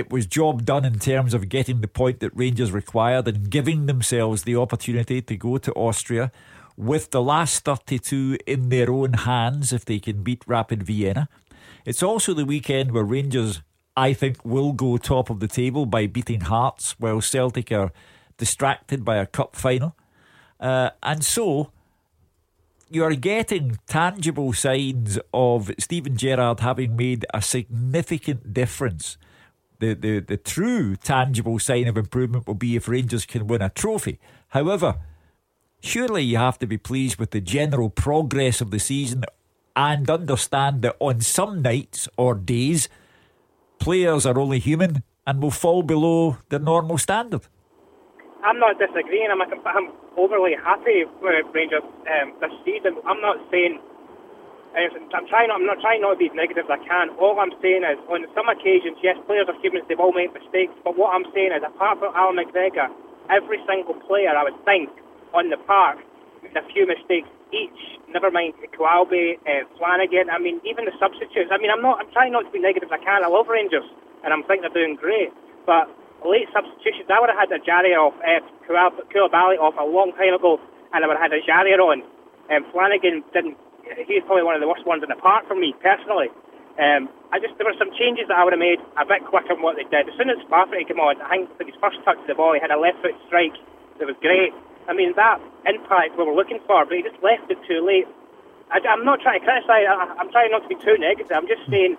it was job done in terms of getting the point that Rangers required and giving themselves the opportunity to go to Austria with the last 32 in their own hands if they can beat Rapid Vienna. It's also the weekend where Rangers, I think, will go top of the table by beating Hearts, while Celtic are distracted by a cup final. Uh, and so you are getting tangible signs of Steven Gerrard having made a significant difference. The, the, the true tangible sign of improvement will be if Rangers can win a trophy. However, surely you have to be pleased with the general progress of the season and understand that on some nights or days, players are only human and will fall below their normal standard. I'm not disagreeing. I'm, I'm overly happy with Rangers um, this season. I'm not saying. I'm trying. I'm not trying not to be as negative as I can. All I'm saying is, on some occasions, yes, players are humans. They've all made mistakes. But what I'm saying is, apart from Allan McGregor, every single player I would think on the park made a few mistakes each. Never mind Coulibaly, uh, Flanagan. I mean, even the substitutes. I mean, I'm not. I'm trying not to be negative as I can. I love Rangers, and I'm thinking they're doing great. But late substitutions. I would have had Ejaria off, uh, Coulibaly off a long time ago, and I would have had Ejaria on. Um, Flanagan didn't. He's probably one of the worst ones in the park for me personally. Um, I just there were some changes that I would have made a bit quicker than what they did. As soon as Bartley came on, I think his first touch of the ball, he had a left foot strike that was great. I mean that impact we were looking for, but he just left it too late. I, am not trying to criticise. I'm trying not to be too negative. I'm just saying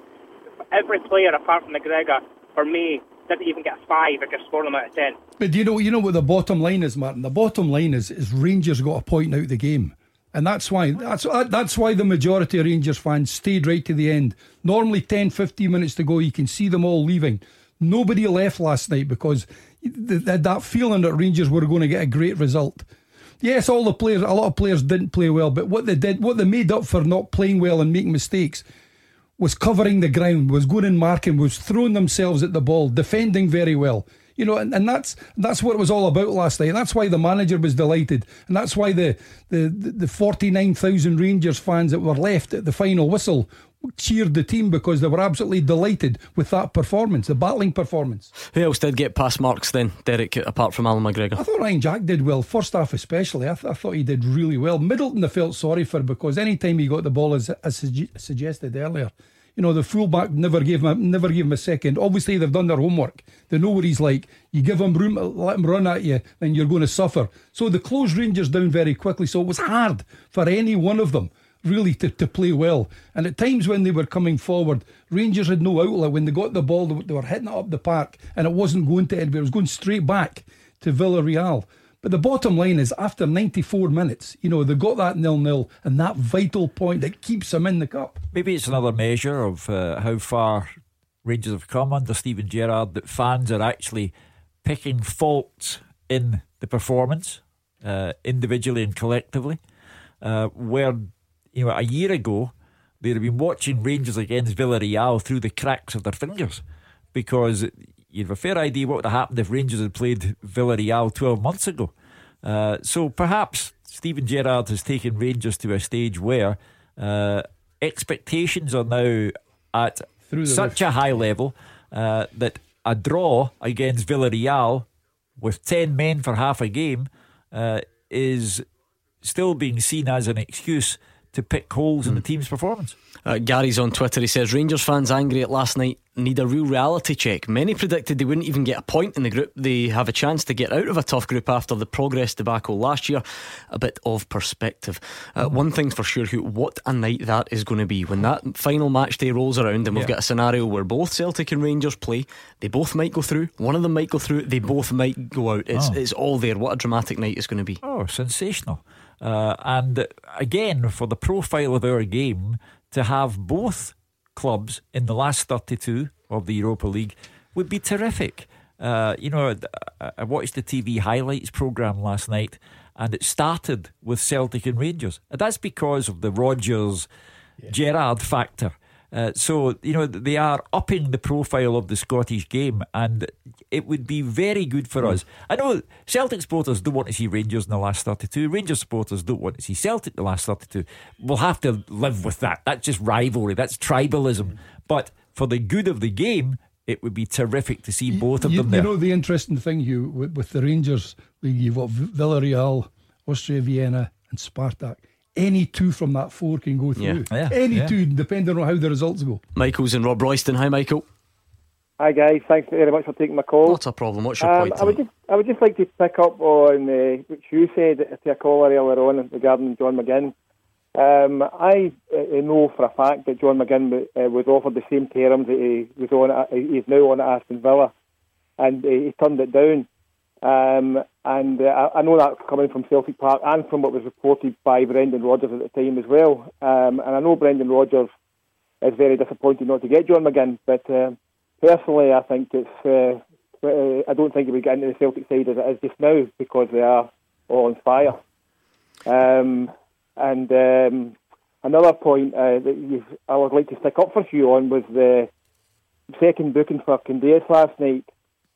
every player apart from McGregor, for me, didn't even get a five. I just scored them out of ten. But you know, you know what the bottom line is, Martin? The bottom line is, is Rangers got a point out the game. And that's why that's uh, that's why the majority of Rangers fans stayed right to the end. Normally 10, 15 minutes to go, you can see them all leaving. Nobody left last night because that feeling that Rangers were going to get a great result. Yes, all the players, a lot of players didn't play well, but what they did, what they made up for not playing well and making mistakes, was covering the ground, was going and marking, was throwing themselves at the ball, defending very well. You know, and, and that's that's what it was all about last night. That's why the manager was delighted, and that's why the the the forty nine thousand Rangers fans that were left at the final whistle cheered the team because they were absolutely delighted with that performance, the battling performance. Who else did get past marks then, Derek, apart from Allan McGregor? I thought Ryan Jack did well, first half especially. I, th- I thought he did really well. Middleton, I felt sorry for because any time he got the ball, as, as suggested earlier, you know, the fullback never gave him never gave him a second. Obviously, they've done their homework. They know what he's like. You give him room, let him run at you, and you're going to suffer. So the closed Rangers down very quickly. So it was hard for any one of them really to, to play well. And at times when they were coming forward, Rangers had no outlet. When they got the ball, they were hitting it up the park, and it wasn't going to anywhere. It was going straight back to Villarreal. But the bottom line is, after 94 minutes, you know, they got that nil nil and that vital point that keeps them in the cup. Maybe it's another measure of uh, how far Rangers have come under Steven Gerrard that fans are actually picking faults in the performance, uh, individually and collectively. Uh, where, you know, a year ago, they'd have been watching Rangers against Villarreal through the cracks of their fingers because you have a fair idea what would have happened if Rangers had played Villarreal 12 months ago. Uh, so perhaps Steven Gerrard has taken Rangers to a stage where uh, expectations are now at such roof. a high level uh, that a draw against Villarreal with 10 men for half a game uh, is still being seen as an excuse to pick holes mm. in the hmm. team's performance. Uh, Gary's on Twitter. He says Rangers fans angry at last night need a real reality check. Many predicted they wouldn't even get a point in the group. They have a chance to get out of a tough group after the Progrès debacle last year. A bit of perspective. Uh, one thing's for sure, what a night that is going to be when that final match day rolls around and we've yeah. got a scenario where both Celtic and Rangers play. They both might go through. One of them might go through. They both might go out. It's, oh. it's all there. What a dramatic night it's going to be. Oh, sensational. Uh, and again, for the profile of our game, to have both clubs in the last 32 of the Europa League would be terrific. Uh, you know, I watched the TV highlights programme last night and it started with Celtic and Rangers. And that's because of the Rodgers yeah. Gerrard factor. Uh, so, you know, they are upping the profile of the Scottish game, and it would be very good for us. I know Celtic supporters don't want to see Rangers in the last 32. Rangers supporters don't want to see Celtic in the last 32. We'll have to live with that. That's just rivalry, that's tribalism. But for the good of the game, it would be terrific to see both of you, them there. You know, the interesting thing, you with, with the Rangers league, you've got Villarreal, Austria Vienna, and Spartak any two from that four can go through. Yeah. Yeah, Any yeah. two, depending on how the results go. Michael's and Robroyston. Hi, Michael. Hi guys, thanks very much for taking my call. What's a problem? What's your Um, point? I would just, I would just like to pick up on uh, what you said to a caller earlier on regarding John McGinn. Um, I uh, know for a fact that John McGinn uh, was offered the same terms that he was on. At, he's now on at Aston Villa, and uh, he turned it down. Um, and uh, I know that's coming from Celtic Park and from what was reported by Brendan Rodgers at the time as well. Um, and I know Brendan Rodgers is very disappointed not to get John McGinn, but uh, personally, I think it's. Uh, uh, I don't think he would get into the Celtic side as it is just now because they are all on fire. Um, and um, another point uh, that I would like to stick up for you on was the second booking for Candeias last night.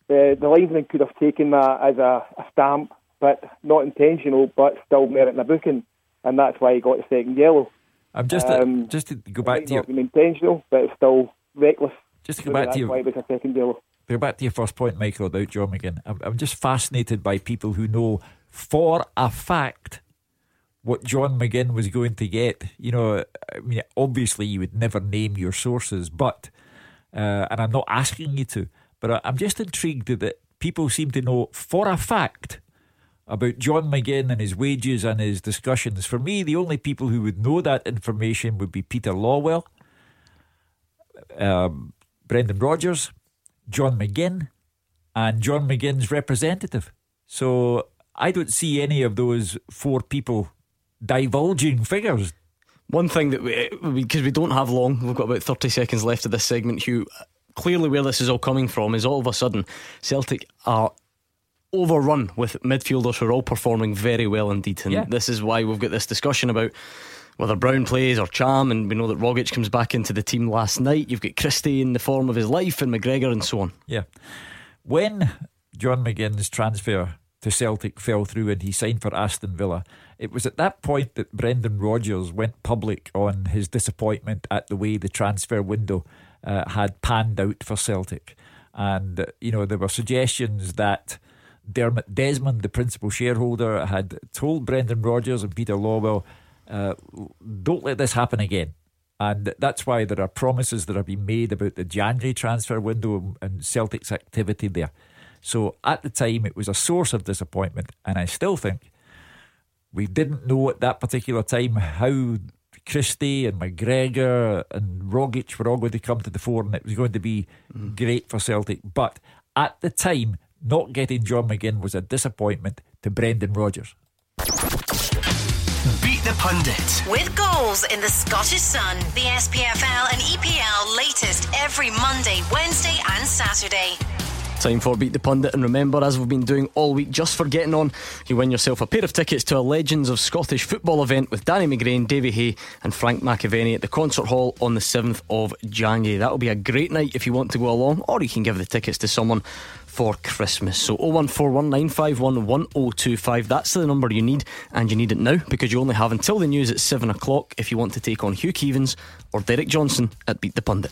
The, the linesman could have taken that as a, a stamp, but not intentional, but still meriting a booking, and that's why he got the second yellow. I'm just Um, to, just to go back to your not have been intentional, but it's still reckless. Just to go back to your why it was a second yellow. to go back to your first point, Michael, about John McGinn. I'm, I'm just fascinated by people who know for a fact what John McGinn was going to get. You know, I mean, obviously you would never name your sources, but uh, and I'm not asking you to, but I- I'm just intrigued that people seem to know for a fact about John McGinn and his wages and his discussions. For me, the only people who would know that information would be Peter Lawwell, um, Brendan Rodgers, John McGinn, and John McGinn's representative. So I don't see any of those four people divulging figures. One thing that we, because we don't have long, we've got about 30 seconds left of this segment, Hugh. Clearly, where this is all coming from is all of a sudden Celtic are overrun with midfielders who are all performing very well indeed. And Yeah. this is why we've got this discussion about whether Brown plays or Ntcham. And we know that Rogic comes back into the team last night. You've got Christie in the form of his life and McGregor and so on. Yeah. When John McGinn's transfer to Celtic fell through and he signed for Aston Villa, it was at that point that Brendan Rodgers went public on his disappointment at the way the transfer window uh, had panned out for Celtic. And, uh, you know, there were suggestions that Dermot Desmond, the principal shareholder, had told Brendan Rodgers and Peter Lawwell, uh, don't let this happen again. And that's why there are promises that are being made about the January transfer window and Celtic's activity there. So at the time, it was a source of disappointment. And I still think we didn't know at that particular time how Christie and McGregor and Rogic were all going to come to the fore and it was going to be mm. great for Celtic. But at the time, not getting John McGinn was a disappointment to Brendan Rodgers. Beat the Pundit. With goals in the Scottish Sun, the SPFL and EPL latest every Monday, Wednesday, and Saturday. Time for Beat the Pundit, and remember, as we've been doing all week, just for getting on, you win yourself a pair of tickets to a Legends of Scottish Football event with Danny McGrain, Davy Hay, and Frank McAvenny at the Concert Hall on the 7th of January. That'll be a great night if you want to go along, or you can give the tickets to someone for Christmas. So 0141 951 1025, that's the number you need, and you need it now because you only have until the news at 7 o'clock if you want to take on Hugh Keevins or Derek Johnson at Beat the Pundit.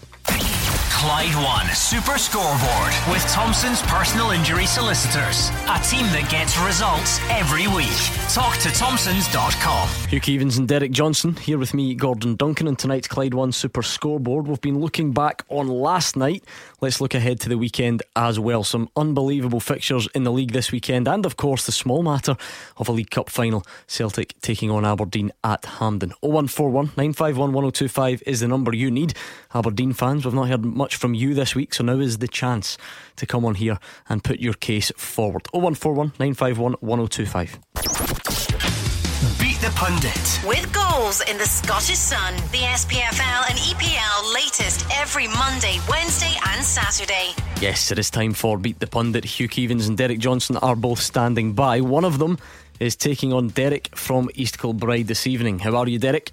Clyde One Super Scoreboard with Thompson's personal injury solicitors. A team that gets results every week. Talk to Thompsons.com. Hugh Keevins and Derek Johnson here with me, Gordon Duncan, and tonight's Clyde One Super Scoreboard. We've been looking back on last night. Let's look ahead to the weekend as well. Some unbelievable fixtures in the league this weekend, and of course, the small matter of a League Cup final Celtic taking on Aberdeen at Hampden. 0141 951 1025 is the number you need. Aberdeen fans, we've not heard much from you this week, so now is the chance to come on here and put your case forward. 0141 951 1025. Beat the Pundit. With goals in the Scottish Sun, the SPFL and EPL latest every Monday, Wednesday, and Saturday. Yes, it is time for Beat the Pundit. Hugh Keevins and Derek Johnson are both standing by. One of them is taking on Derek from East Kilbride this evening. How are you, Derek?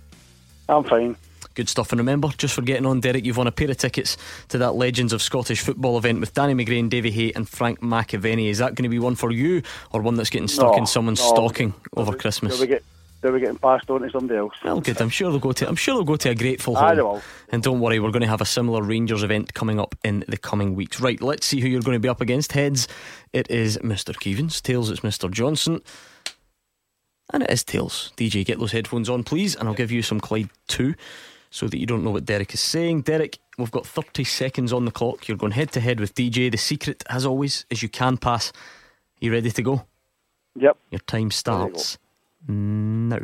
I'm fine. Good stuff. And remember, just for getting on, Derek, you've won a pair of tickets to that Legends of Scottish Football event with Danny McGrain, Davy Hay, and Frank McAvenny. Is that going to be one for you or one that's getting stuck No, in someone's no. stocking over Christmas? They'll be, get, they'll be getting passed on to somebody else. Well, good. I'm sure they'll go to. I'm sure they'll go to a grateful home. will. And don't worry, we're going to have a similar Rangers event coming up in the coming weeks. Right, let's see who you're going to be up against. Heads, it is Mr. Keevins. Tails, it's Mr. Johnson. And it is Tails. DJ, get those headphones on, please, and I'll give you some Clyde 2 so that you don't know what Derek is saying. Derek, we've got 30 seconds on the clock. You're going head to head with DJ. The secret, as always, is you can pass. you ready to go? Yep. Your time starts now.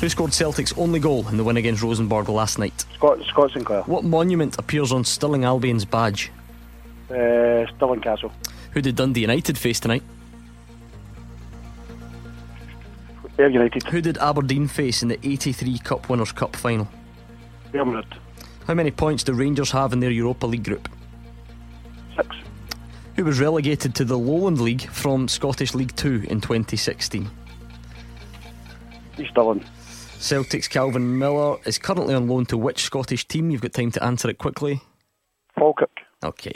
Who scored Celtic's only goal in the win against Rosenborg last night? Scott, Scott Sinclair. What monument appears on Stirling Albion's badge? Uh, Stirling Castle. Who did Dundee United face tonight? United. Who did Aberdeen face in the 83 Cup Winners' Cup final? Dermot. How many points do Rangers have in their Europa League group? Six. Who was relegated to the Lowland League from Scottish League 2 in 2016? East Stirling. Celtic's Calvin Miller is currently on loan to which Scottish team? You've got time to answer it quickly. Falkirk. Okay.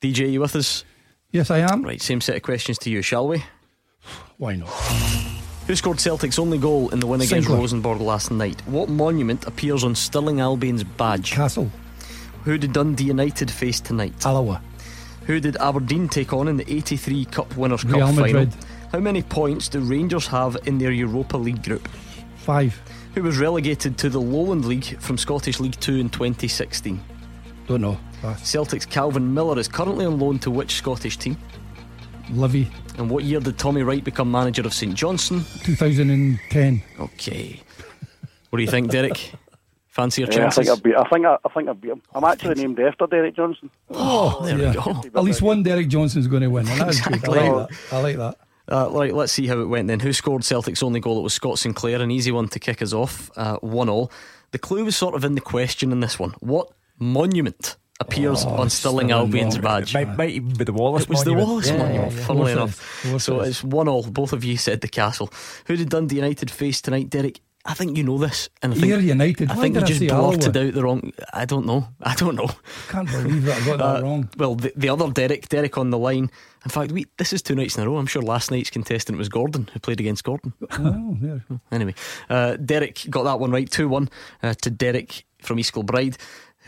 DJ, you with us? Yes, I am. Right, same set of questions to you, shall we? Why not? Who scored Celtic's only goal in the win against Sinclair. Rosenborg last night? What monument appears on Stirling Albion's badge? Castle. Who did Dundee United face tonight? Alloa. Who did Aberdeen take on in the 83 Cup Winners' Real Cup Madrid. final? How many points do Rangers have in their Europa League group? Five. Who was relegated to the Lowland League from Scottish League 2 in 2016? Don't know. Pass. Celtic's Calvin Miller is currently on loan to which Scottish team? Livy. And what year did Tommy Wright become manager of St Johnstone? 2010. Okay. What do you think, Derek? Fancy your Yeah, I chances? think I beat. I think I, I think I beat him. I'm actually named after Derek Johnson. Oh, there yeah. we go. At least one Derek Johnson's going to win. Exactly. I like that. I like that. Uh, right, let's see how it went then. Who scored Celtic's only goal? It was Scott Sinclair, an easy one to kick us off. Uh, one all. The clue was sort of in the question in this one. What monument appears Oh, on Stirling Albion's Monument. badge? Might, might even be the Wallace It was the Wallace Yeah, Monument, yeah, yeah. funnily it enough. So it is. one all. Both of you said the castle. Who did Dundee United face tonight, Derek? I think you know this, and I think Ayr United. I think you just blurted out the wrong. I don't know. I don't know. Can't believe that I got that Uh, wrong. Well, the, the other Derek, Derek on the line. In fact, we this is two nights in a row. I'm sure last night's contestant was Gordon, who played against Gordon. Oh, there. Anyway, uh, Derek got that one right. 2 1 uh, to Derek from East Kilbride.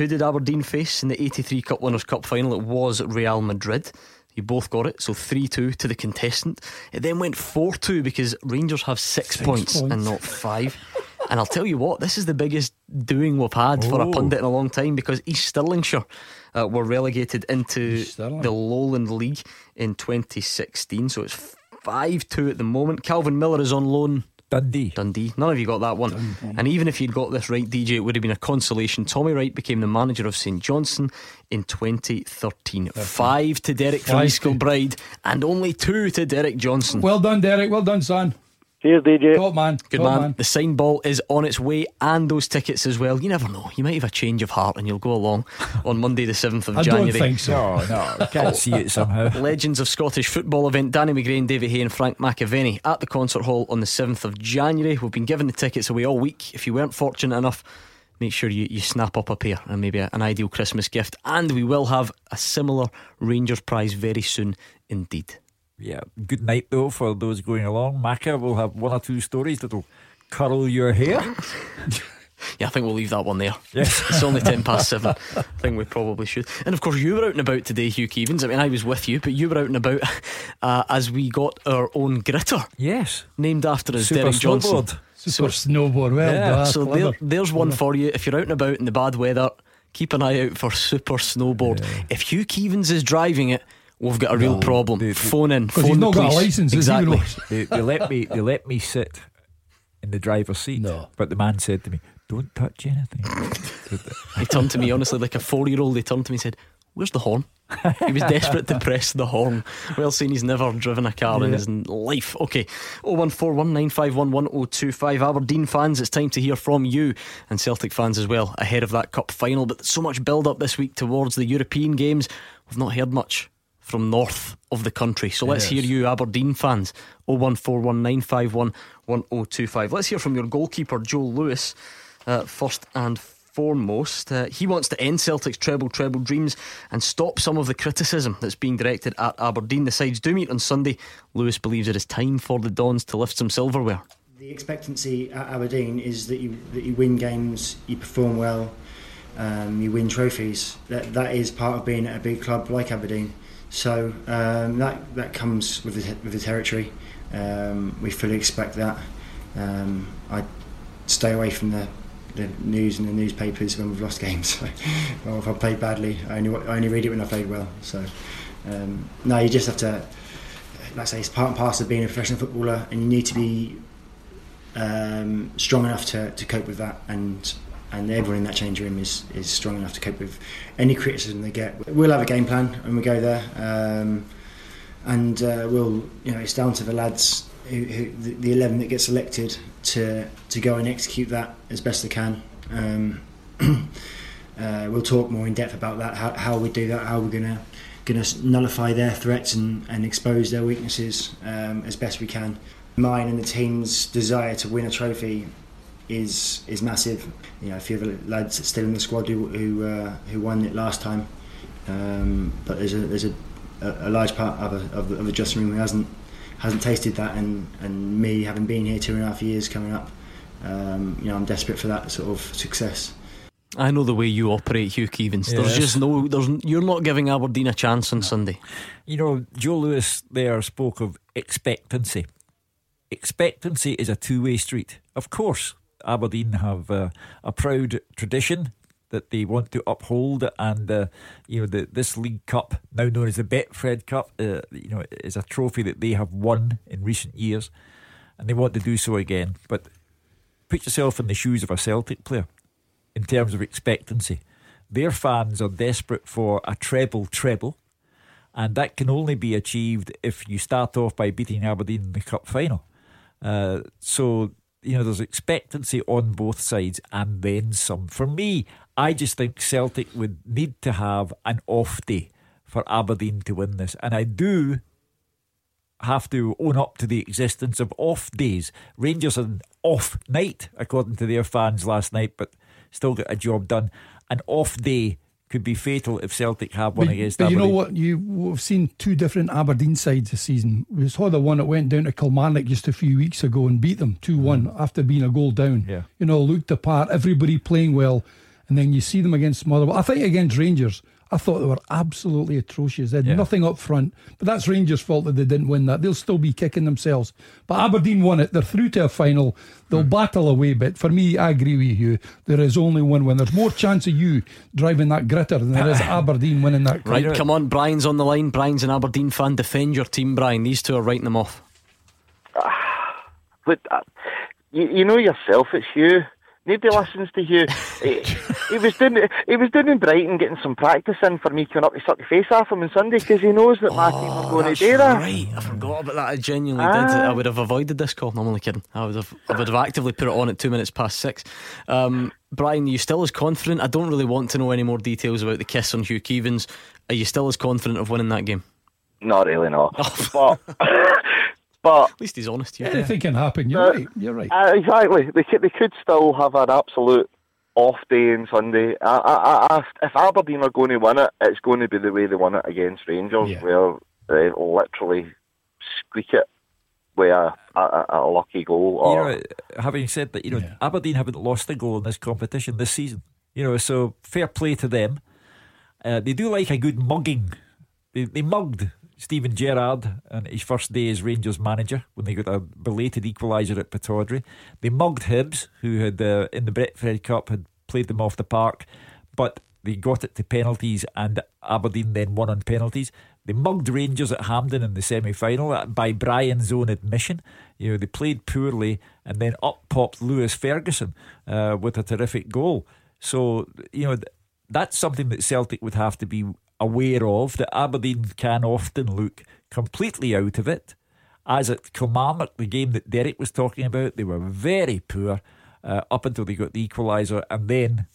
Who did Aberdeen face in the 83 Cup Winners' Cup final? It was Real Madrid. You both got it, so 3 2 to the contestant. It then went 4 2 because Rangers have six, Six points, points. and not five. and I'll tell you what, this is the biggest doing we've had for a Oh. pundit in a long time because East Stirlingshire uh, were relegated into the Lowland League in 2016. So it's 5 2 at the moment. Calvin Miller is on loan Dundee. Dundee. None of you got that one. And even if you'd got this right, DJ, it would have been a consolation. Tommy Wright became the manager of St Johnstone in 2013. Five to Derek from Five East Kilbride and only two to Derek Johnson. Well done, Derek. Well done, son. Cheers, DJ. Top man. Good Top man. The sign ball is on its way and those tickets as well. You never know. You might have a change of heart and you'll go along on Monday, the 7th of I January. I don't think so. No, no, I can't oh. see it somehow. Legends of Scottish football event Danny McGrain, David Hay, and Frank McAvenny at the concert hall on the 7th of January. We've been giving the tickets away all week. If you weren't fortunate enough, make sure you, you snap up a pair and maybe a- an ideal Christmas gift. And we will have a similar Rangers prize very soon indeed. Yeah, good night though for those going along. Macca will have one or two stories that'll curl your hair. Yeah, I think we'll leave that one there. Yes. It's only 10 past 7. I think we probably should. And of course, you were out and about today, Hugh Keevins. I mean, I was with you, but you were out and about uh, as we got our own gritter Yes. named after us, Super Derek Johnson. snowboard. Super snowboard. Well Yeah, done. So there, there's one for you. If you're out and about in the bad weather, keep an eye out for Super Snowboard. If Hugh Keevins is driving it, we've got a real No, problem. they- they- phone in. Because phone he's the not got a license. Exactly. Rose? They, they let me they let me sit in the driver's seat. No. But the man said to me, Don't touch anything. He turned to me honestly like a four year old. He turned to me and said, Where's the horn? He was desperate to press the horn. Well, saying he's never driven a car in his life. Okay, 01419511025. Aberdeen fans, it's time to hear from you and Celtic fans as well ahead of that cup final. But so much build up this week towards the European games. We've not heard much from north of the country. So let's hear you, Aberdeen fans. 01419511025. Let's hear from your goalkeeper, Joe Lewis. uh, first and foremost. Uh, he wants to end Celtic's treble treble dreams and stop some of the criticism that's being directed at Aberdeen. The sides do meet on Sunday. Lewis believes it is time for the Dons to lift some silverware. The expectancy at Aberdeen is that you that you win games, you perform well, um, you win trophies. That that is part of being at a big club like Aberdeen. So um, that that comes with the, with the territory. Um, we fully expect that. Um, I stay away from the the news and the newspapers when we've lost games. or if I played badly, I only I only read it when I played well. So um, no, you just have to. Like I say, it's part and parcel of being a professional footballer, and you need to be um, strong enough to, to cope with that. And and everyone in that change room is, is strong enough to cope with any criticism they get. We'll have a game plan when we go there, um, and uh, we'll you know it's down to the lads who, who, the, the eleven that get selected to to go and execute that as best they can. Um, uh, we'll talk more in depth about that, how, how we do that, how we're gonna gonna nullify their threats and, and expose their weaknesses um, as best we can. Mine and the team's desire to win a trophy is is massive. You know, a few of the lads still in the squad who who, uh, who won it last time, um, but there's a there's a, a large part of, a, of, the, of the dressing room who hasn't hasn't tasted that, and, and me having been here two and a half years coming up, um, you know, I'm desperate for that sort of success. I know the way you operate, Hugh Keevins. Yes. There's just no, there's you're not giving Aberdeen a chance on Sunday. You know, Joe Lewis there spoke of expectancy. Expectancy is a two-way street. Of course, Aberdeen have uh, a proud tradition that they want to uphold, and uh, you know the, this League Cup, now known as the Betfred Cup, uh, you know is a trophy that they have won in recent years, and they want to do so again. But put yourself in the shoes of a Celtic player in terms of expectancy. Their fans are desperate for a treble treble, and that can only be achieved if you start off by beating Aberdeen in the cup final. Uh, so you know, there's expectancy on both sides and then some. For me, I just think Celtic would need to have an off day for Aberdeen to win this. And I do have to own up to the existence of off days. Rangers an off night, according to their fans last night, but still got a job done. An off day could be fatal if Celtic have one but, against but Aberdeen. you know what? You we've seen two different Aberdeen sides this season. We saw the one that went down to Kilmarnock just a few weeks ago and beat them two one mm. after being a goal down. Yeah. You know, looked apart, everybody playing well, and then you see them against Motherwell. I think against Rangers, I thought they were absolutely atrocious. They had yeah. nothing up front. But that's Rangers' fault that they didn't win that. They'll still be kicking themselves. But Aberdeen won it. They're through to a final. They'll mm. battle away. But for me, I agree with you. There is only one win. There's more chance of you driving that gritter than there is Aberdeen winning that. Right, come on. Brian's on the line. Brian's an Aberdeen fan. Defend your team, Brian. These two are writing them off. but uh, you, you know yourself, it's you. Nobody listens to you. he, he, was doing he was doing in Brighton, getting some practice in for me coming up to suck the face off him on Sunday because he knows that my oh, team are going to do that. Right, I forgot about that. I genuinely ah. did. I would have avoided this call. I'm only kidding. I would have I would have actively put it on at two minutes past six. Um, Brian, are you still as confident? I don't really want to know any more details about the kiss on Hugh Keevins. Are you still as confident of winning that game? Not really, no. but but at least he's honest. Yeah. Anything can happen. You're uh, right. You're right. Uh, exactly. They could, they could still have an absolute off day on Sunday. I, I, I, if Aberdeen are going to win it, it's going to be the way they won it against Rangers, yeah. where they literally squeak it with a, a, a lucky goal. Or, you know, having said that, you know yeah. Aberdeen haven't lost a goal in this competition this season. You know, so fair play to them. Uh, they do like a good mugging. They, they mugged Steven Gerrard on his first day as Rangers manager when they got a belated equaliser at Pittodrie. They mugged Hibs, who had uh, in the Betfred Cup had played them off the park, but they got it to penalties and Aberdeen then won on penalties. They mugged Rangers at Hampden in the semi final uh, by Brian's own admission. You know, they played poorly and then up popped Lewis Ferguson uh, with a terrific goal. So, you know, that's something that Celtic would have to be aware of that Aberdeen can often look completely out of it. As at Kilmarnock, the game that Derek was talking about, they were very poor uh, up until they got the equaliser and then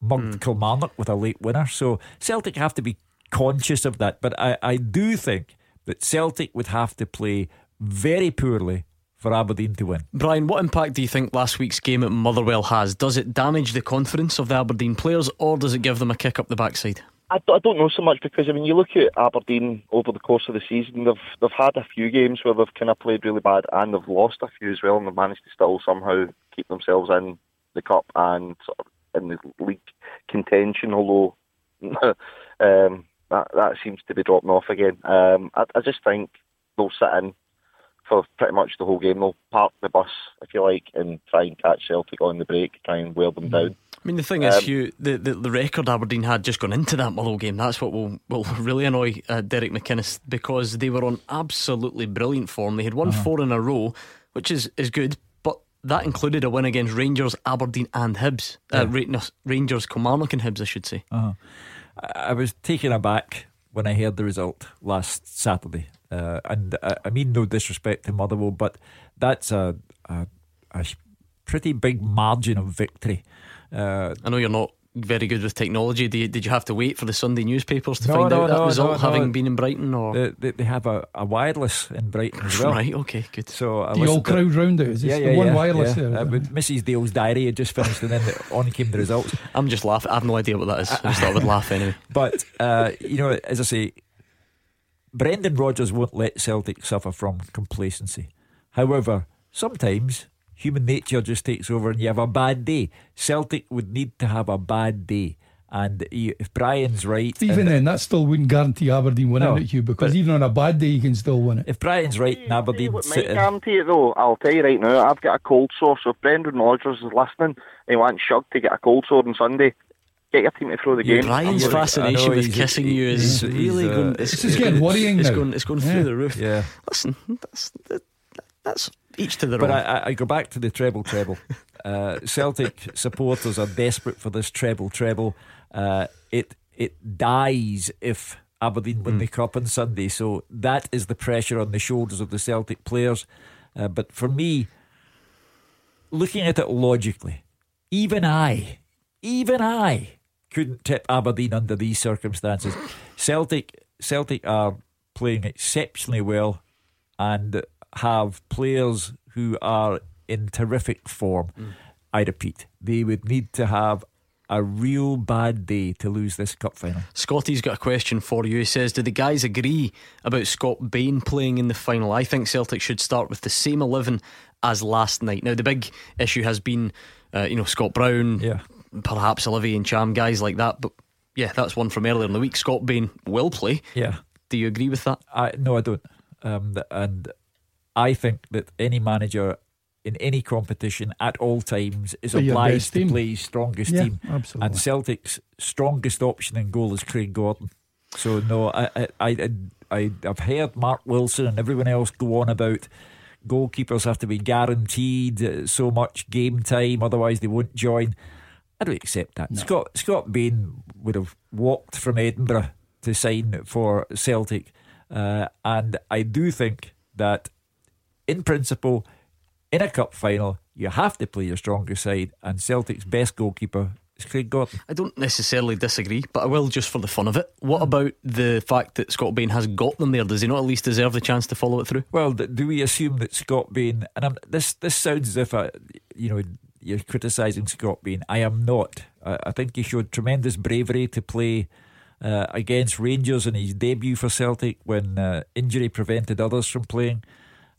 mugged mm. Kilmarnock with a late winner. So Celtic have to be conscious of that. But I, I do think that Celtic would have to play very poorly for Aberdeen to win. Brian, what impact do you think last week's game at Motherwell has? Does it damage the confidence of the Aberdeen players or does it give them a kick up the backside? I, I don't know so much because I mean you look at Aberdeen over the course of the season they've they've had a few games where they've kind of played really bad and they've lost a few as well and they've managed to still somehow keep themselves in the cup and sort of in the league contention although um, that that seems to be dropping off again. Um, I, I just think they'll sit in for pretty much the whole game. They'll park the bus, if you like, and try and catch Celtic on the break, try and wear them down. I mean, the thing is, um, Hugh, the, the, the record Aberdeen had just gone into that Motherwell game. That's what will will really annoy uh, Derek McInnes because they were on absolutely brilliant form. They had won uh-huh. four in a row, which is, is good, but that included a win against Rangers, Aberdeen, and Hibs. Uh, yeah. Uh, Rangers, Kilmarnock, and Hibs, I should say. Uh-huh. I was taken aback when I heard the result last Saturday. Uh, and I, I, mean no disrespect to Motherwell, but that's a, a, a pretty big margin of victory. Uh, I know you're not very good with technology. Did you, did you have to wait for the Sunday newspapers to no, find no, out that no, result, having been in Brighton? Or they, they have a, a, wireless in Brighton as well. right, okay, good. So I the old crowd round it. Is yeah, yeah, one yeah, wireless yeah. there? Uh, Mrs. Dale's diary had just finished, and then on came the results. I'm just laughing. I have no idea what that is. I just thought I would laugh anyway. But uh, you know, as I say, Brendan Rodgers won't let Celtic suffer from complacency. However, sometimes human nature just takes over and you have a bad day. Celtic would need to have a bad day. And if Brian's right, even then, that still wouldn't guarantee Aberdeen winning no, it, Hugh, because even on a bad day, you can still win it. If Brian's right, and Aberdeen what might guarantee it though, I'll tell you right now, I've got a cold sore. So if Brendan Rodgers is listening, he wants Shug to get a cold sore on Sunday. Get your team to throw the yeah, game. Brian's fascination with kissing you is he's, really uh, going. It's, it's, getting worrying. It's now. going. It's going yeah. through the roof. Yeah. Listen, that's that's each to their but own. But I, I, go back to the treble treble. uh, Celtic supporters are desperate for this treble treble. Uh, it it dies if Aberdeen win mm. the cup on Sunday. So that is the pressure on the shoulders of the Celtic players. Uh, but for me, looking at it logically, even I, even I couldn't tip Aberdeen under these circumstances. Celtic Celtic are playing exceptionally well and have players who are in terrific form. Mm. I repeat, they would need to have a real bad day to lose this cup final. Scotty's got a question for you. He says, Do the guys agree about Scott Bain playing in the final? I think Celtic should start with the same 11 as last night. Now, the big issue has been, uh, you know, Scott Brown, yeah. perhaps Olivier Ntcham, guys like that. But yeah, that's one from earlier in the week. Scott Bain will play. Yeah. Do you agree with that? I, no, I don't. Um, and I think that any manager in any competition at all times is obliged to play his strongest yeah, team. Absolutely. And Celtic's strongest option in goal is Craig Gordon. So no, I I I, I have heard Mark Wilson and everyone else go on about goalkeepers have to be guaranteed uh, so much game time, otherwise they won't join. I don't accept that. No. Scott Scott Bain would have walked from Edinburgh to sign for Celtic, uh, and I do think that in principle, in a cup final, you have to play your strongest side, and Celtic's best goalkeeper is Craig Gordon. I don't necessarily disagree, but I will just for the fun of it. What hmm. about the fact that Scott Bain has got them there? Does he not at least deserve the chance to follow it through? Well, do we assume that Scott Bain and I'm, this this sounds as if I, you know you're criticising Scott Bain. I am not. I, I think he showed tremendous bravery to play. Uh, against Rangers in his debut for Celtic when uh, injury prevented others from playing.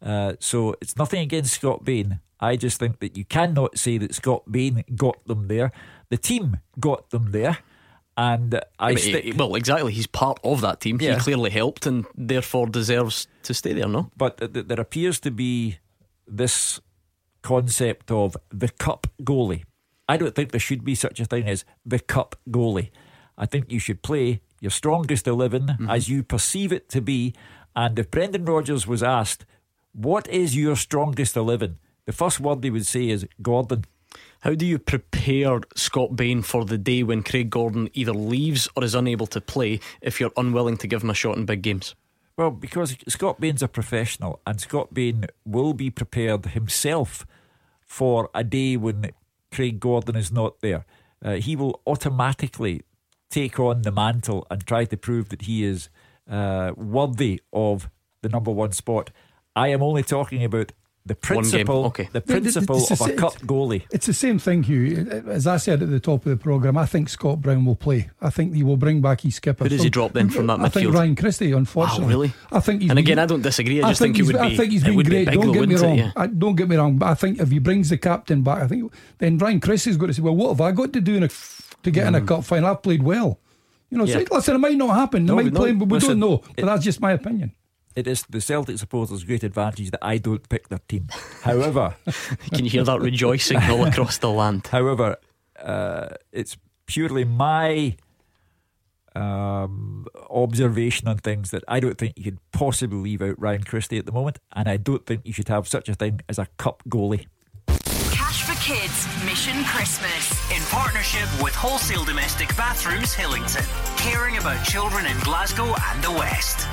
Uh, so it's nothing against Scott Bain. I just think that you cannot say that Scott Bain got them there. The team got them there. And I, I mean, well, exactly. He's part of that team. Yeah. He clearly helped, and therefore deserves to stay there. No, but th- there appears to be this concept of the cup goalie. I don't think there should be such a thing as the cup goalie. I think you should play your strongest 11 mm-hmm. as you perceive it to be. And if Brendan Rodgers was asked, what is your strongest 11? The first word they would say is Gordon. How do you prepare Scott Bain for the day when Craig Gordon either leaves or is unable to play if you're unwilling to give him a shot in big games? Well, because Scott Bain's a professional and Scott Bain will be prepared himself for a day when Craig Gordon is not there. Uh, he will automatically take on the mantle and try to prove that he is uh, worthy of the number one spot. I am only talking about The principle, Okay. the principle It's- of a it's- cup goalie. It's the same thing, Hugh. As I said at the top of the programme, I think Scott Brown will play. I think he will bring back his skipper. Who does he drop then from that I think? Ryan Christie, unfortunately. Wow, really? I think he's And again, been- I don't disagree. I just think, it he's- would be. I think he's it been would be great. big, don't though, get me wrong. it? Yeah. I, don't get me wrong. But I think if he brings the captain back, I think then Ryan Christie's got to say, "Well, what have I got to do in a, to get in a cup final? I've played well." You know, Mm. Yeah. say, listen, it might not happen. They No, might no, play, but we listen, don't know. it- But that's just my opinion. It is the Celtic supporters' great advantage that I don't pick their team. However, Can you hear that rejoicing all across the land? However, uh, it's purely my um, observation on things that I don't think you could possibly leave out Ryan Christie at the moment, and I don't think you should have such a thing as a cup goalie. Cash for Kids Mission Christmas in partnership with Wholesale Domestic Bathrooms Hillington, caring about children in Glasgow and the West.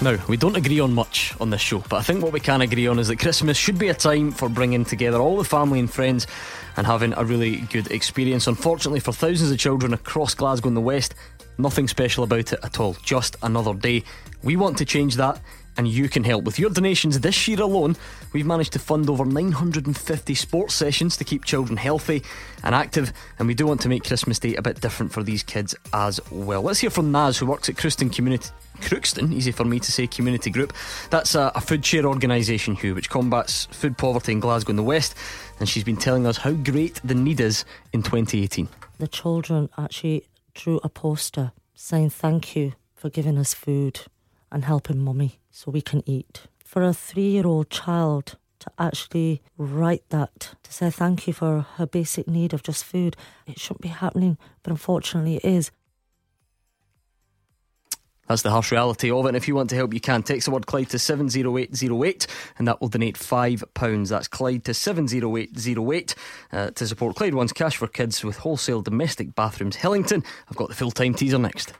Now, we don't agree on much on this show, but I think what we can agree on is that Christmas should be a time for bringing together all the family and friends and having a really good experience. Unfortunately, for thousands of children across Glasgow and the West, nothing special about it at all, just another day. We want to change that. And you can help. With your donations this year alone, we've managed to fund over 950 sports sessions to keep children healthy and active. And we do want to make Christmas Day a bit different for these kids as well. Let's hear from Naz, who works at Crookston Community. Crookston, easy for me to say, community group. That's a, a food share organisation, Hugh, which combats food poverty in Glasgow in the West. And she's been telling us how great the need is in 2018. The children actually drew a poster saying thank you for giving us food and helping mummy so we can eat. For a three year old child to actually write that, to say thank you for her basic need of just food, it shouldn't be happening, but unfortunately it is. That's the harsh reality of it. And if you want to help, you can. Text the word Clyde to 70808 and that will donate £5. That's Clyde to 70808 uh, to support Clyde One's Cash for Kids with wholesale domestic bathrooms. Hillington, I've got the full time teaser next.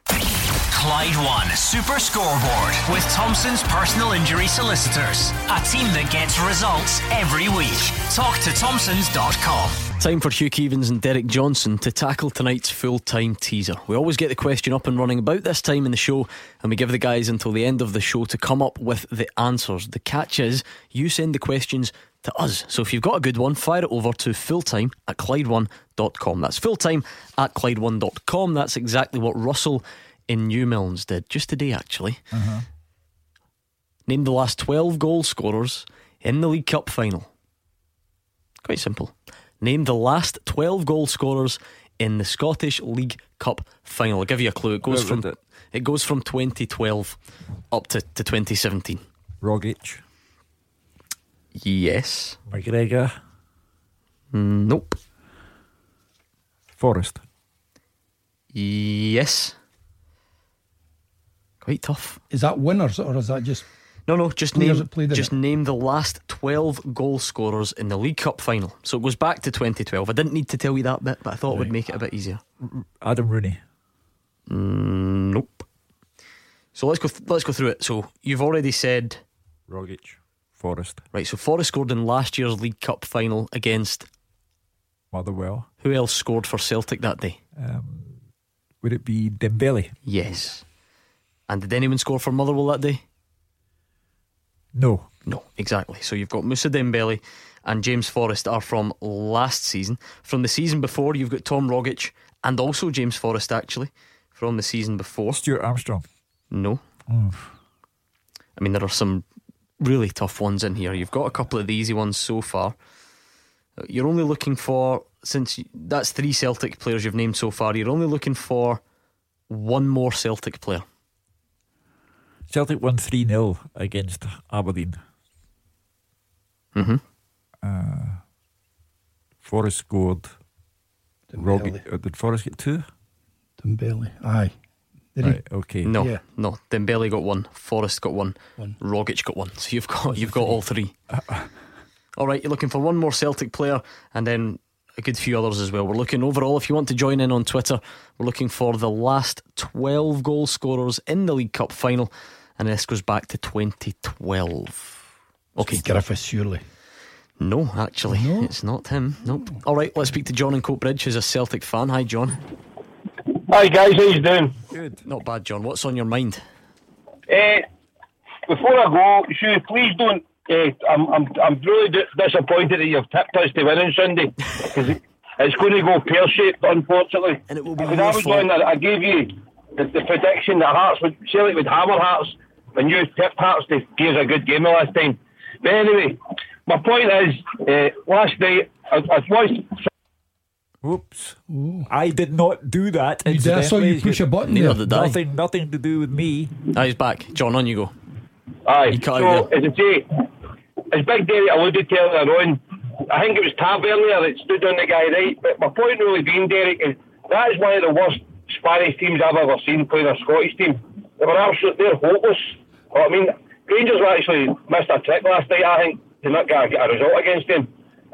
Clyde One Super Scoreboard with Thompson's personal injury solicitors. A team that gets results every week. Talk to Thompsons.com. Time for Hugh Keevins and Derek Johnstone to tackle tonight's full time teaser. We always get the question up and running about this time in the show, and we give the guys until the end of the show to come up with the answers. The catch is you send the questions to us. So if you've got a good one, fire it over to fulltime at Clyde1.com. That's fulltime at Clyde1.com. That's exactly what Russell in Newmilns did just today, actually. Uh-huh. Name the last 12 goal scorers in the League Cup final. Quite simple. Name the last 12 goal scorers in the Scottish League Cup final. I'll give you a clue. It goes Where from it? it goes from 2012 up to, to 2017. Rogic, Yes. McGregor, Nope. Forrest. Yes. Quite tough. Is that winners or is that just No, no, just Players name that just it. name the last 12 goal scorers in the League Cup final. So it goes back to 2012. I didn't need to tell you that bit, but I thought it would make it a bit easier. Adam Rooney. Mm, nope. So let's go. Th- let's go through it. So you've already said Rogic, Forrest, right. So Forrest scored in last year's League Cup final against Motherwell. who else scored for Celtic that day? Um, would it be Dembele? Yes. And did anyone score for Motherwell that day? No. No, exactly. So you've got Musa Dembele and James Forrest are from last season. From the season before, you've got Tom Rogic and also James Forrest actually from the season before. Stuart Armstrong. No. Mm. I mean, there are some really tough ones in here. You've got a couple of the easy ones so far. You're only looking for, since that's three Celtic players you've named so far, you're only looking for one more Celtic player. Celtic won 3 0 against Aberdeen. Mm-hmm. Uh, Forrest scored. Rogic, uh, did Forrest get two? Dembele? Aye. Did Right, okay. No, Yeah. no. Dembele got one. Forrest got one. One. Rogic got one. So you've got you've got all three. all right, you're looking for one more Celtic player, and then a good few others as well. We're looking overall. If you want to join in on Twitter, we're looking for the last 12 goal scorers in the League Cup final, and this goes back to 2012. Okay, he? Griffiths, surely. no, actually, it's not him. Nope. All right, let's speak to John in Coatbridge, who's a Celtic fan. Hi, John. Hi guys, how you doing? Good. Not bad, John. What's on your mind? Uh, before I go, Sue, please don't. Uh, I'm, I'm, I'm really d- disappointed that you've tipped us to win on Sunday because it's going to go pear shaped, unfortunately. And it will be Because I was fun. on, I, I gave you the, the prediction that Hearts would, Celtic would hammer Hearts, and you tipped Hearts to give us a good game the last time. But anyway, my point is, uh, last night I, I watched Oops. I did not do that. You did. I saw you push a button Neither there. did I. Nothing, nothing to do with me. Ah, he's back. John, on you go. Aye. You cut so, out as I say, as Big Derek alluded to earlier on, I think it was Tab earlier that stood on the guy right. But my point really being, Derek, is that is one of the worst Spanish teams I've ever seen playing a Scottish team. They were absolutely they're hopeless. Well, I mean, Rangers were actually missed a trick last night, I think, to not get a, get a result against them.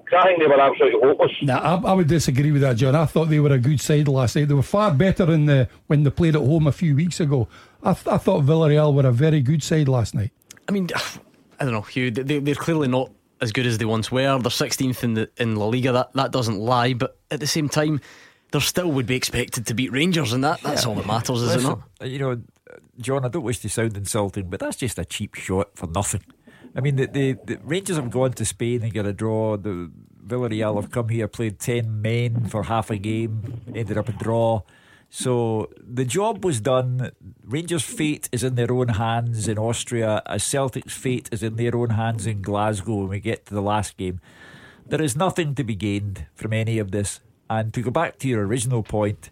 'Cause I think they were absolutely hopeless. Nah, I, I would disagree with that, John. I thought they were a good side last night. They were far better in the when they played at home a few weeks ago. I, th- I thought Villarreal were a very good side last night. I mean, I don't know, Hugh. They, they're clearly not as good as they once were. They're 16th in the in La Liga. That that doesn't lie. But at the same time, they still would be expected to beat Rangers, and that that's all that matters, is it not? You know, John, I don't wish to sound insulting, but that's just a cheap shot for nothing. I mean, the, the, the Rangers have gone to Spain and got a draw. The Villarreal have come here, played 10 men for half a game, ended up a draw. So the job was done. Rangers' fate is in their own hands in Austria, as Celtic's fate is in their own hands in Glasgow when we get to the last game. There is nothing to be gained from any of this. And to go back to your original point,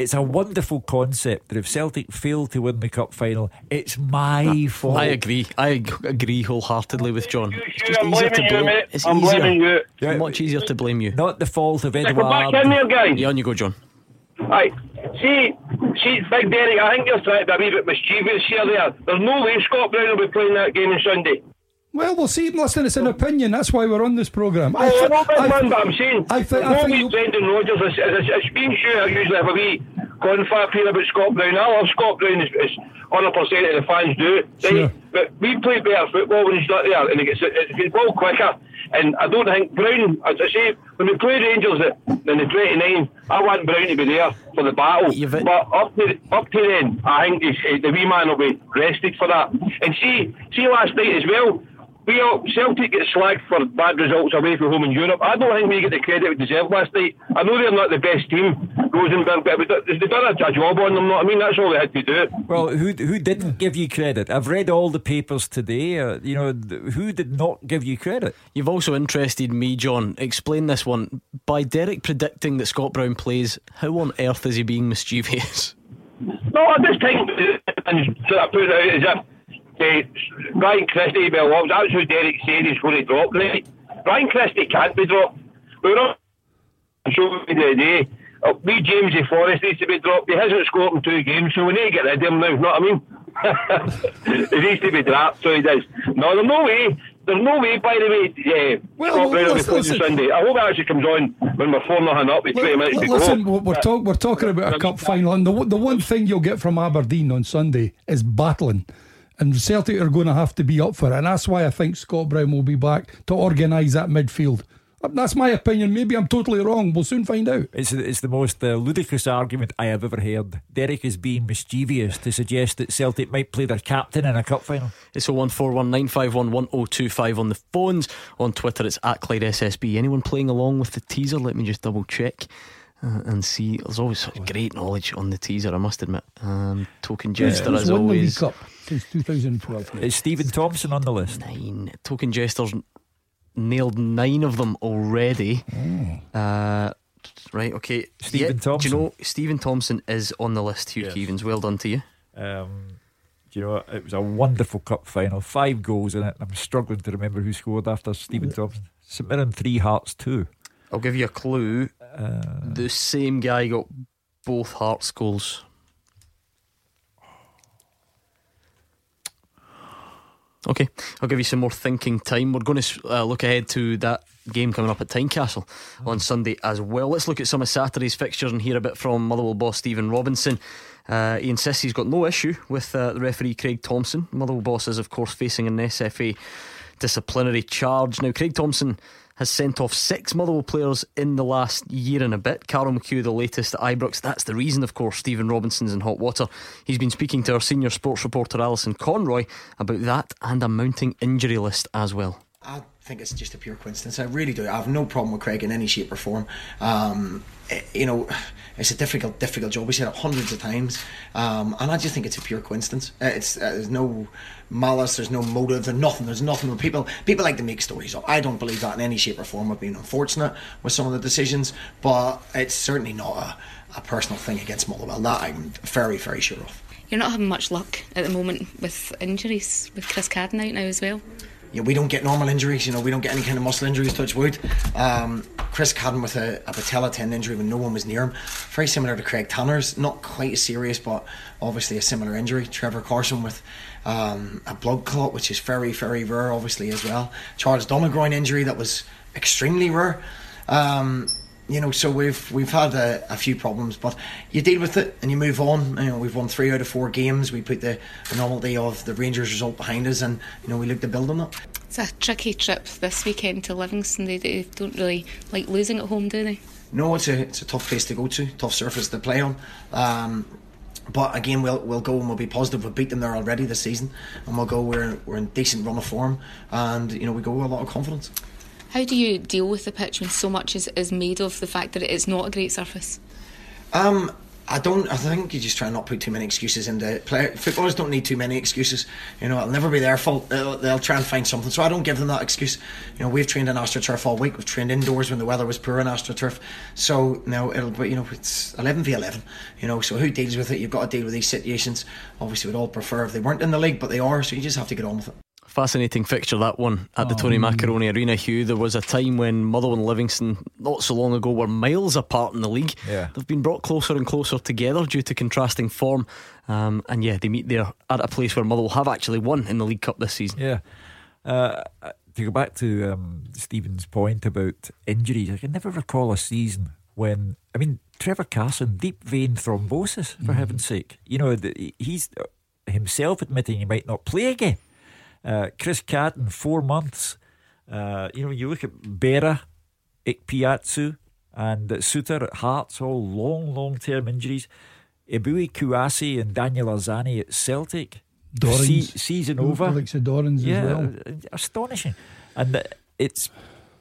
it's a wonderful concept that if Celtic fail to win the cup final, it's my fault. I agree. I agree wholeheartedly with John. It's just I'm easier to blaming you, blame. mate. It's I'm easier. blaming you. Yeah. Much easier to blame you. Not the fault of Stick Edward. it back in there, guys. Yeah, on you go, John. Aye. See, see, Big Derek, I think you're trying to be a wee bit mischievous here there. There's no way Scott Brown will be playing that game on Sunday. Well, we'll see. Listen, it's an opinion. That's why we're on this programme. I thi- know, big I- man, but I'm saying, I thi- I no think way you- Brendan Rodgers is, is, is, is being sure I usually have a wee confab here about Scott Brown. I love Scott Brown, as, as 100% of the fans do. Right? Sure. But we play better football when he's not there, and he gets, it gets ball quicker. And I don't think Brown, as I say, when we play Rangers at, in the 29, I want Brown to be there for the battle. You've- But up to up to then, I think the wee man will be rested for that. And see, see last night as well. We Celtic get slagged for bad results away from home in Europe. I don't think we get the credit we deserve last night. I know they're not the best team, Rosenborg, but they've done a, a job on them. what I mean, that's all they had to do. Well, who who didn't give you credit? I've read all the papers today. Uh, you know, who did not give you credit? You've also interested me, John. Explain this one. By Derek predicting that Scott Brown plays, how on earth is he being mischievous? No, I just think, and so I put it out as if uh, Ryan Christie, well, what was that's who Derek said he's going to drop tonight. Ryan Christie can't be dropped. We were on show me the other day. Uh, we James E. Forrest needs to be dropped. He hasn't scored in two games, so we need to get rid of him now. You know what I mean? he needs to be dropped, so he does. No, there's no way. There's no way, by the way, uh, Well, Brown listen, listen. Sunday. I hope it actually comes on when we're 4 nothing up with 20 minutes to L- go. Listen, we're, we're, talk, we're talking about a cup final, and the, the one thing you'll get from Aberdeen on Sunday is battling. And Celtic are going to have to be up for it. And that's why I think Scott Brown will be back to organise that midfield. That's my opinion. Maybe I'm totally wrong. We'll soon find out. It's it's the most uh, ludicrous argument I have ever heard. Derek is being mischievous to suggest that Celtic might play their captain in a cup final. It's 01419511025 on the phones. On Twitter, it's at Clyde SSB. Anyone playing along with the teaser? Let me just double check. Uh, and see, there's always such great knowledge on the teaser, I must admit. Um, token Jester, Who's as won the League always. Cup since 2012? Is Steven Thompson on the list? Nine. Token Jester's nailed nine of them already. Uh, right, okay. Stephen Do Thompson. you know Steven Thompson is on the list, Hugh Keevins? Well done to you. Um, do you know, it was a wonderful cup final. Five goals in it. I'm struggling to remember who scored after Steven Thompson. St Mirren, three hearts, two. I'll give you a clue. Uh, the same guy got both Hearts goals. Okay, I'll give you some more thinking time. We're going to uh, look ahead to that game coming up at Tynecastle on Sunday as well. Let's look at some of Saturday's fixtures and hear a bit from Motherwell boss Stephen Robinson. Uh, he insists he's got no issue with uh, the referee Craig Thomson. Motherwell boss is, of course, facing an SFA disciplinary charge. Now, Craig Thomson has sent off six Motherwell players in the last year and a bit. Carl McHugh, the latest at Ibrox. That's the reason, of course, Stephen Robinson's in hot water. He's been speaking to our senior sports reporter Alison Conroy about that and a mounting injury list as well. I think it's just a pure coincidence. I really do. I have no problem with Craig in any shape or form. Um, you know, it's a difficult, difficult job. We said it hundreds of times, um, and I just think it's a pure coincidence. It's uh, there's no malice, there's no motive, there's nothing. There's nothing. People people like to make stories up. I don't believe that in any shape or form. I've been unfortunate with some of the decisions, but it's certainly not a, a personal thing against Motherwell. That I'm very, very sure of. You're not having much luck at the moment with injuries, with Chris Cadden out now as well you know, we don't get normal injuries. You know, we don't get any kind of muscle injuries. Touch wood. Um, Chris Cadden with a, a patella tendon injury when no one was near him. Very similar to Craig Tanner's. Not quite as serious, but obviously a similar injury. Trevor Carson with um, a blood clot, which is very, very rare, obviously as well. Charles Dunne groin injury that was extremely rare. Um, you know, so we've we've had a, a, few problems, but you deal with it and you move on. You know, we've won three out of four games. We put the, novelty of the Rangers result behind us, and you know we look to build on that. It's a tricky trip this weekend to Livingston. They, they don't really like losing at home, do they? No, it's a it's a tough place to go to, tough surface to play on. Um, but again, we'll we'll go and we'll be positive. We've beat them there already this season, and we'll go. We're we're in decent run of form, and you know we go with a lot of confidence. How do you deal with the pitch when so much is, is made of the fact that it is not a great surface? Um, I don't. I think you just try not put too many excuses into play. Footballers don't need too many excuses. You know, it'll never be their fault. They'll, they'll, try and find something. So I don't give them that excuse. You know, we've trained in AstroTurf all week. We've trained indoors when the weather was poor in AstroTurf. So now it'll be. You know, it's eleven v eleven. You know, so who deals with it? You've got to deal with these situations. Obviously, we'd all prefer if they weren't in the league, but they are. So you just have to get on with it. Fascinating fixture that one at the Tony oh. Macaroni Arena, Hugh. There was a time when Motherwell and Livingston, not so long ago, were miles apart in the league. Yeah. They've been brought closer and closer together due to contrasting form. Um, and yeah, they meet there at a place where Motherwell have actually won in the League Cup this season. Yeah. Uh, to go back to um, Stephen's point about injuries, I can never recall a season when, I mean, Trevor Carson, deep vein thrombosis, for mm. heaven's sake. You know, he's himself admitting he might not play again. Uh, Chris Cadden, four months. Uh, you know, you look at Berra, Ikpeazu, and Souttar at Hearts, all long, long term injuries. Eboue Kouassi and Daniel Arzani at Celtic. Se- season over. Alex Dorrans yeah, as well. Astonishing. And it's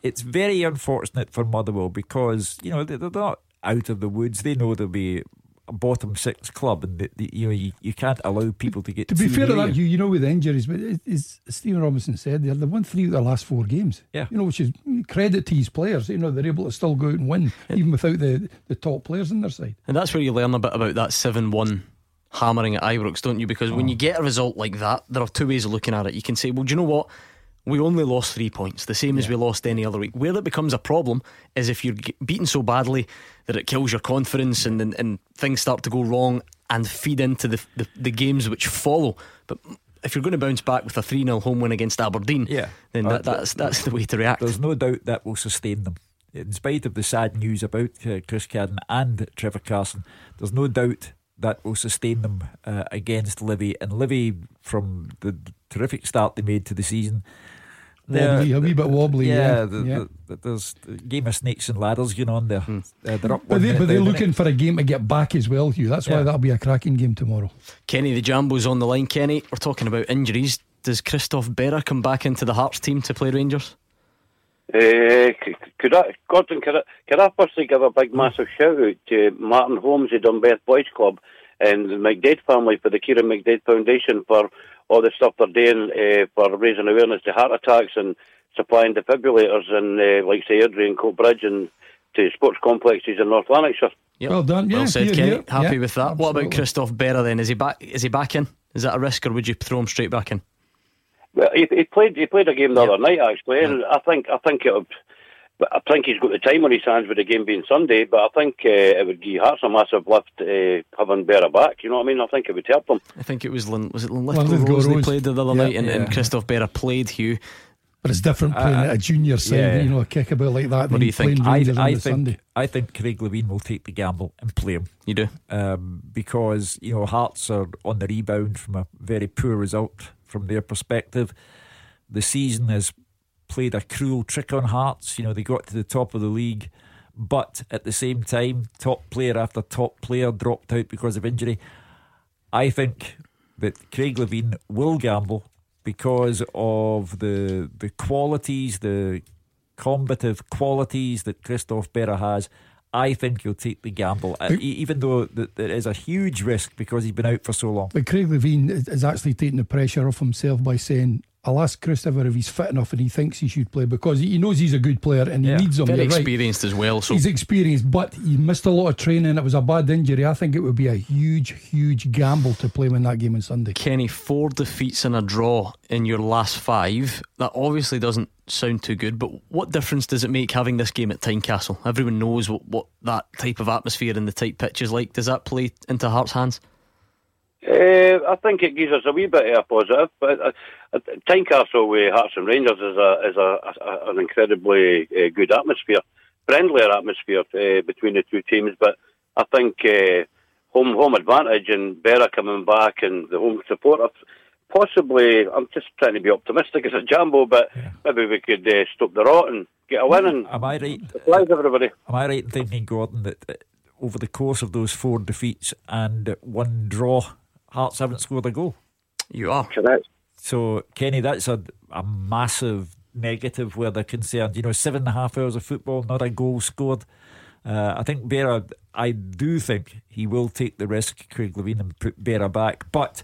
it's very unfortunate for Motherwell because, you know, they're not out of the woods. They know they'll be a bottom six club, and the, the, you know you, you can't allow people to get. To be fair to that, you you know with injuries, but as Stephen Robinson said, they have won three of their last four games. Yeah, you know, which is credit to his players. You know, they're able to still go out and win even without the the top players on their side. And that's where you learn a bit about that seven-one hammering at Ibrox, don't you? Because oh. when you get a result like that, there are two ways of looking at it. You can say, well, do you know what? We only lost three points, the same yeah. as we lost any other week. Where it becomes a problem is if you're beaten so badly that it kills your confidence and, and, and things start to go wrong and feed into the, the, the, games which follow. But if you're going to bounce back with a 3 0 home win against Aberdeen, yeah. then that, uh, that's, that's the way to react. There's no doubt that will sustain them. In spite of the sad news about uh, Chris Cadden and Trevor Carson, there's no doubt that will sustain them uh, against Livy. And Livy, from the terrific start they made to the season, wobbly, a wee bit wobbly. Yeah, yeah. The, yeah. The, there's a game of snakes and ladders going on there. Hmm. Uh, they're up but, they, but they're looking for a game to get back as well, Hugh. That's yeah. why that'll be a cracking game tomorrow. Kenny the Jambo's on the line. Kenny, we're talking about injuries. Does Christophe Berra come back into the Hearts team to play Rangers? Uh, could I, Gordon, could I, could I firstly give a big massive shout out to Martin Holmes of Dunbeth Boys Club and the McDade family for the Kieran McDade Foundation for all the stuff they're doing uh, for raising awareness to heart attacks and supplying defibrillators and uh, like say Airdrie and Coatbridge and to sports complexes in North Lanarkshire. Yep. Well done, yeah. Well said, yeah, Kenny. Happy yeah, with that. Absolutely. What about Christophe Berra then? Is he back? Is he back in? Is that a risk, or would you throw him straight back in? Well, he, he played. He played a game the yep. other night actually, and I think I think it would but I think he's got the time on his hands with the game being Sunday. But I think uh, it would give Hearts a massive lift uh, having Berra back. You know what I mean? I think it would help them. I think it was Lin- was it Linlithgow Rose they played the other yeah, night, and, yeah. and Christophe Berra played Hugh. But it's different playing uh, at a junior side, yeah. you know, a kickabout like that. What do you think? I, I think Sunday. I think Craig Levein will take the gamble and play him. You do um, because you know Hearts are on the rebound from a very poor result from their perspective. The season is played a cruel trick on Hearts. You know, they got to the top of the league, but at the same time, top player after top player dropped out because of injury. I think that Craig Levein will gamble because of the the qualities, the combative qualities that Christophe Berra has. I think he'll take the gamble, uh, even though there is a huge risk because he's been out for so long. But Craig Levein is actually taking the pressure off himself by saying, I'll ask Christopher if he's fit enough and he thinks he should play because he knows he's a good player and he yeah. needs him. Very You're experienced right. as well. So he's experienced, but he missed a lot of training. It was a bad injury. I think it would be a huge, huge gamble to play him in that game on Sunday. Kenny, four defeats and a draw in your last five. That obviously doesn't sound too good, but what difference does it make having this game at Tynecastle? Everyone knows what, what that type of atmosphere and the tight pitch is like. Does that play into Hearts' hands? Uh, I think it gives us a wee bit of a positive, but uh, uh, Tynecastle with Hearts and Rangers is a is a, a an incredibly uh, good atmosphere, friendlier atmosphere uh, between the two teams. But I think uh, home home advantage and Berra coming back and the home support. Possibly, I'm just trying to be optimistic as a jambo, but yeah. maybe we could uh, stop the rot and get a win. And am I right? Everybody. Am I right in thinking, Gordon, that over the course of those four defeats and one draw? Hearts haven't scored a goal. You are correct. So, Kenny, that's a, a massive negative where they're concerned. You know, seven and a half hours of football, not a goal scored. Uh, I think Berra, I do think he will take the risk, Craig Levein, and put Berra back. But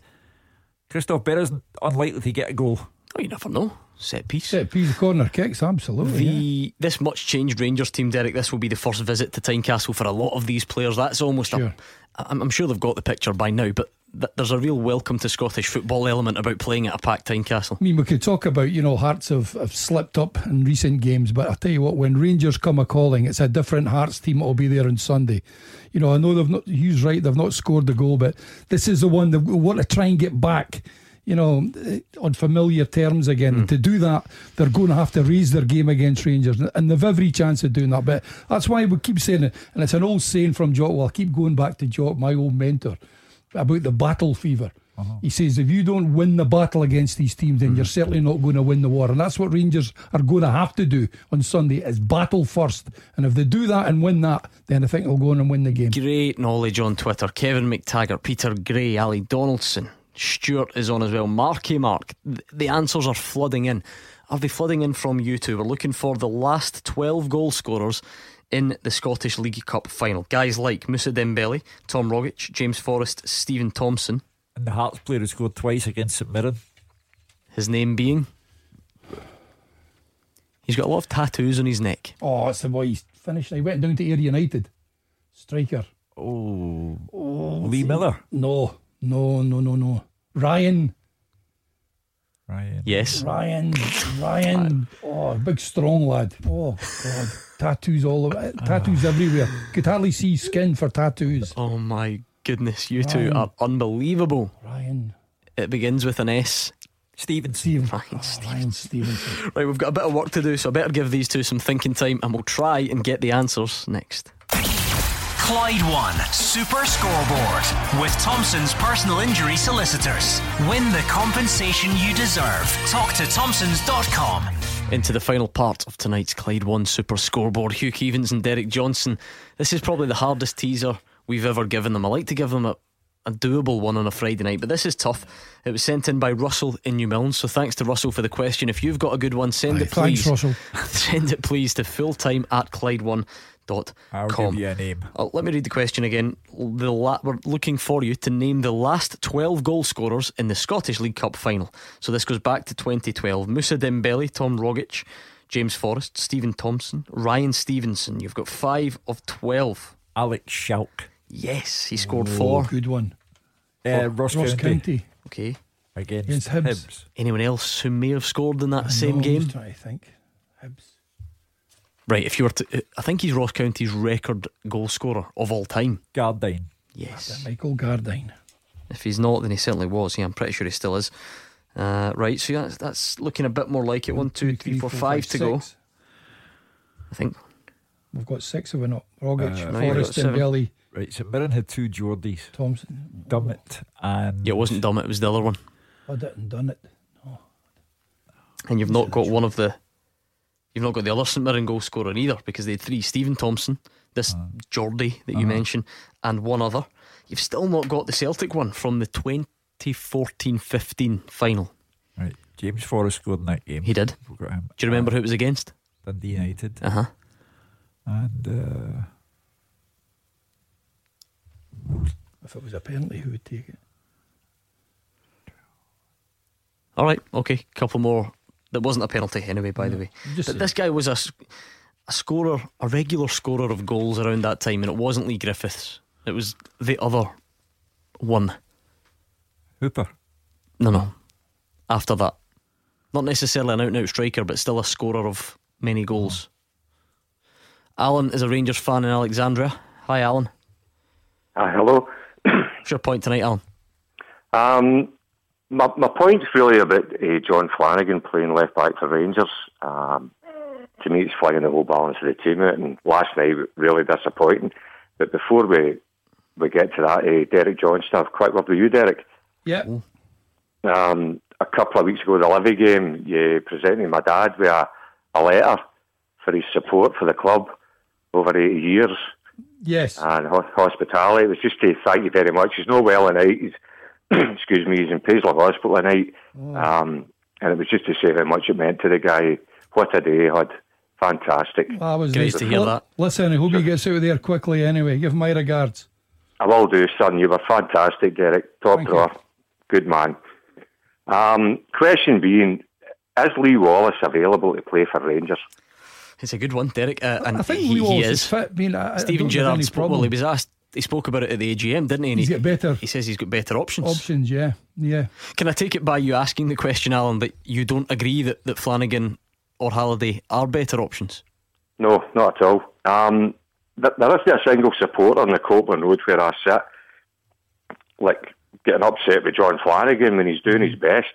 Christophe Berra's unlikely to get a goal. Oh, you never know. Set piece. Set piece, corner kicks, absolutely. The yeah. this much changed Rangers team, Derek. This will be the first visit to Tynecastle for a lot of these players. That's almost sure. a. I'm sure they've got the picture by now, but th- there's a real welcome to Scottish football element about playing at a packed Tynecastle. I mean, we could talk about you know Hearts have, have slipped up in recent games, but I tell you what, when Rangers come a calling, it's a different Hearts team that will be there on Sunday. You know, I know they've not. Hugh's right; they've not scored the goal, but this is the one that we want to try and get back you know, on familiar terms again. Mm. To do that, they're going to have to raise their game against Rangers, and they've every chance of doing that. But that's why we keep saying it, and it's an old saying from Jock. Well, I keep going back to Jock, my old mentor, about the battle fever. Uh-huh. He says if you don't win the battle against these teams, then mm. you're certainly not going to win the war, and that's what Rangers are going to have to do on Sunday: is battle first. And if they do that and win that, then I think they'll go on and win the game. Great knowledge on Twitter. Kevin McTaggart, Peter Gray, Ali Donaldson. Stuart is on as well. Marky Mark. The answers are flooding in. Are they flooding in from you two? We're looking for the last 12 goal scorers in the Scottish League Cup final. Guys like Musa Dembele, Tom Rogic, James Forrest, Steven Thompson. And the Hearts player who scored twice against St Mirren. His name being? He's got a lot of tattoos on his neck. Oh, that's the boy. He's finished. He went down to Ayr United. Striker. Oh. oh Lee Miller? No. No, no, no, no. Ryan. Ryan. Yes. Ryan. Ryan. Oh, big strong lad. Oh God. tattoos all over. Eh, tattoos everywhere. Could hardly see skin for tattoos. Oh my goodness, you Ryan. two are unbelievable. Ryan. It begins with an S. Stephen. Stephen. Ryan, oh, Ryan Stevenson. right, we've got a bit of work to do, so I better give these two some thinking time and we'll try and get the answers next. Clyde One Super Scoreboard with Thompson's personal injury solicitors. Win the compensation you deserve. Talk to Thompson's.com. Into the final part of tonight's Clyde One Super Scoreboard. Hugh Keevins and Derek Johnstone. This is probably the hardest teaser we've ever given them. I like to give them a, a doable one on a Friday night, but this is tough. It was sent in by Russell in Newmilns, so thanks to Russell for the question. If you've got a good one, send Aye, it please. Thanks, Russell. send it please to fulltime at Clyde One dot I'll com. give you a name. Uh, let me read the question again. The la- we're looking for you to name the last 12 goal scorers in the Scottish League Cup final. So this goes back to 2012. Musa Dembele, Tom Rogic, James Forrest, Steven Thompson, Ryan Stevenson. You've got five of 12. Alex Schalk. Yes, he scored four. Good one. Uh, Ross, Ross County. County. Okay. Against, Against Hibs. Hibs. Anyone else who may have scored in that I same know, game? I'm just trying to think. Hibs. Right, if you were to, I think he's Ross County's record goal scorer of all time. Gardyne. Yes. Michael Gardyne. If he's not, then he certainly was. Yeah, I'm pretty sure he still is. Uh, right, so that's, that's looking a bit more like it. One, two, three, four, five to go. I think. We've got six of it not. Rogic, Uh, Forrest, got seven. Right, St Mirren had two Geordies. Thompson. Dummett and. Yeah, it wasn't Dummett, it was the other one. I didn't done it. And you've not got one of the You've not got the other St Mirren goal scorer either because they had three Steven Thompson, this Geordie that you Uh-huh. mentioned, and one other. You've still not got the Celtic one from the 2014 15 final. Right. James Forrest scored in that game. He did. We've got him. Do you remember who it was against? Dundee United. Uh huh. And uh, If it was a penalty, who would take it? All right, okay. Couple more. That wasn't a penalty anyway, by the way. just But this guy was a scorer, a regular scorer of goals around that time, and it wasn't Leigh Griffiths. It was the other one. Hooper. No, no. After that. Not necessarily an out and out striker, but still a scorer of many goals. Alan is a Rangers fan in Alexandria. Hi, Alan. Hi, hello. What's your point tonight, Alan? Um, my, my point's really about uh, John Flanagan playing left back for Rangers. Um, to me, it's flinging the whole balance of the team out, and last night really disappointing. But before we we get to that, uh, Derek Johnstone, I've quick word with you, Derek. Yeah. Um, a couple of weeks ago, the Livy game, you presented my dad with a, a letter for his support for the club over 80 years Yes. and ho- hospitality. It was just to thank you very much. He's not well tonight. He's, excuse me, he's in Paisley Hospital tonight. Um, and it was just to say how much it meant to the guy. What a day he had. Fantastic. I was Great nice. to hear that. Listen, I hope he gets out of there quickly anyway. Give my regards. I will do, son. You were fantastic, Derek. Top Thank drawer. Good man. Um, question being, is Lee Wallace available to play for Rangers? It's a good one, Derek. Uh, and I think he, Lee he Wallace is. is fit. I mean, I, I Steven don't have Gerrard any spoke, well, he was asked, he spoke about it at the AGM, didn't he? And He's he, got better he says he's got better options. options. Yeah, yeah. Can I take it by you asking the question, Alan, that you don't agree that, that Flanagan or Halliday are better options? No, not at all. Um, th- there isn't a single supporter on the Copland Road where I sit, like getting upset with John Flanagan when he's doing his best.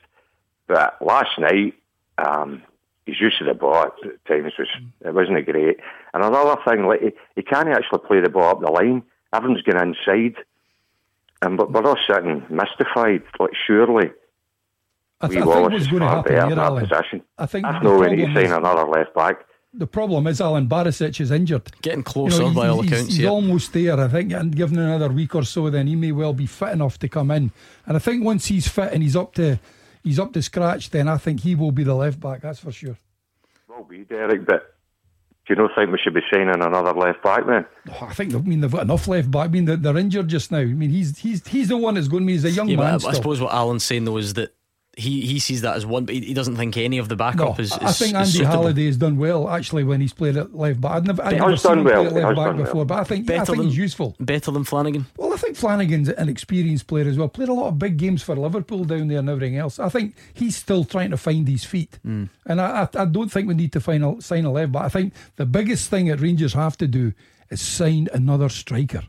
But last night, um, his use of the ball at times was it wasn't great. And another thing, like he, he can't actually play the ball up the line. Everyone's going inside, and but we're all sitting mystified. Like surely, I, th- I think what's going to happen in here, that Alan. position. I think That's the no way to problem sign is- another left back. The problem is Alan Barisic is injured. Getting closer he's- by all he's, accounts, He's yeah. almost there, I think, and given another week or so, then he may well be fit enough to come in. And I think once he's fit and he's up to he's up to scratch, then I think he will be the left back. That's for sure. Will be Derek, but do you not think we should be signing another left back then? Oh, I think I mean they've got enough left back. I mean they're, they're injured just now. I mean he's he's he's the one that's going to be. He's a young Yeah, man. I, I suppose what Alan's saying though is that he, he sees that as one, but he, he doesn't think any of the backup No, is, is. I think is Andy suitable. Halliday has done well actually when he's played at left back. I've never, I've never seen him well. play at left back done well. before, but I think I think than he's useful. Better than Flanagan. Well, I think Flanagan's an experienced player as well. Played a lot of big games for Liverpool down there and everything else. I think he's still trying to find his feet. Hmm. And I, I, I don't think we need to find a, sign a left back. I think the biggest thing that Rangers have to do is sign another striker.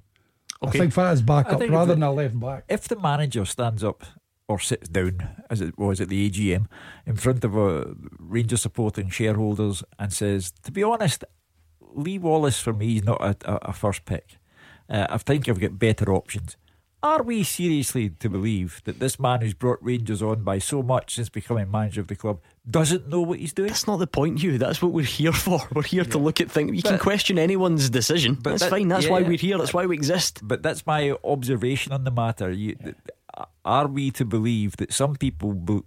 Okay. I think that is his I backup rather if than the- a left back. If the manager stands up or sits down, as it was at the AGM, in front of a Ranger supporting shareholders and says, to be honest, Lee Wallace for me is not a, a, first pick. Uh, I think I've got better options. Are we seriously to believe that this man who's brought Rangers on by so much since becoming manager of the club doesn't know what he's doing? That's not the point, Hugh. That's what we're here for. We're here to look at things. You can question anyone's decision. But That's that- fine. That's yeah, why we're here. That's why we exist. But that's my observation on the matter. You, are we to believe that some people be,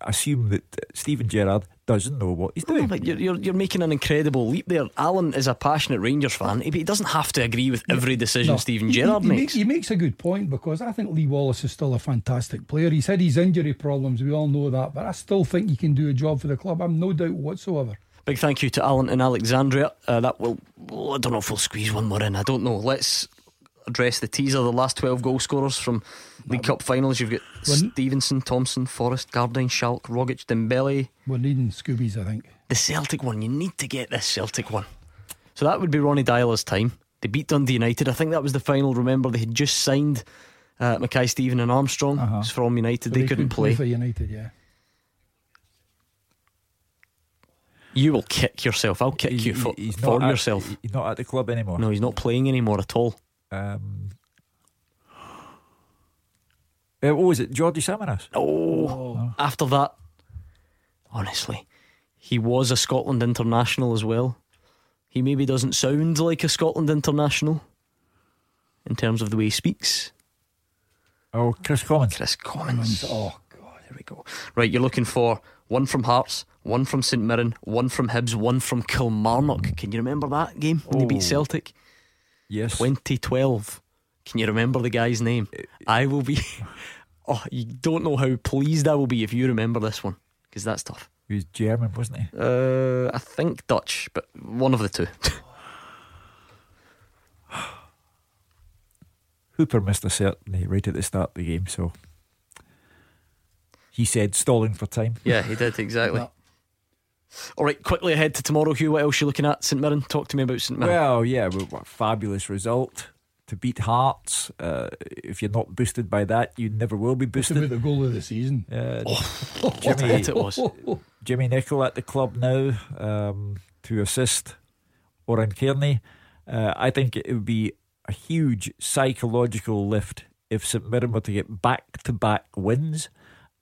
assume that Steven Gerrard doesn't know what he's No, doing? but you're, you're, you're making an incredible leap there. Alan is a passionate Rangers fan, but he doesn't have to agree with every decision No, Steven he- Gerrard he, he makes. He makes a good point because I think Lee Wallace is still a fantastic player. He's had his injury problems, we all know that, but I still think he can do a job for the club. I'm no doubt whatsoever. Big thank you to Alan and Alexandria. Uh, that will, well, I don't know if we'll squeeze one more in. I don't know. Let's address the teaser. The last 12 goal scorers from League Cup finals. You've got When- Stevenson, Thompson, Forrest, Gardyne, Schalk, Rogic, Dembele. We're needing Scoobies, I think. The Celtic one. You need to get this Celtic one. So that would be Ronny Deila's time. They beat Dundee United. I think that was the final. Remember, they had just signed uh, Mackay-Steven and Armstrong who's from United. So they, couldn't could play. for United, yeah. You will kick yourself. I'll kick you for, he's for not at- yourself. he's not at the club anymore. No, he's not playing anymore at all. Um, uh, what was it? Geordie Samaras? Oh, after that, honestly, He was a Scotland international as well. He maybe doesn't sound like a Scotland international in terms of the way he speaks. Oh, Kris Commons. Kris Commons. Oh, God, here we go. Right, you're looking for one from Hearts, one from St Mirren, one from Hibs, one from Kilmarnock. Can you remember that game when they beat Oh. Celtic? Yes. 2012. Can you remember the guy's name? I will be. Oh, you don't know how pleased I will be if you remember this one because that's tough. He was German, wasn't he? Uh, I think Dutch, but one of the two. Hooper missed a certainty right at the start of the game, so he said stalling for time. yeah, he did exactly. All right, quickly ahead to tomorrow, Hugh. What else are you looking at? St Mirren. Talk to me about St Mirren. Well, yeah, what a fabulous result to beat Hearts. Uh, if you're not boosted by that, you never will be It's boosted. about the goal of the season. Uh, what a hit it was. Jimmy Nicholl at the club now um, to assist Oran Kearney. Uh, I think it would be a huge psychological lift if St Mirren were to get back to back wins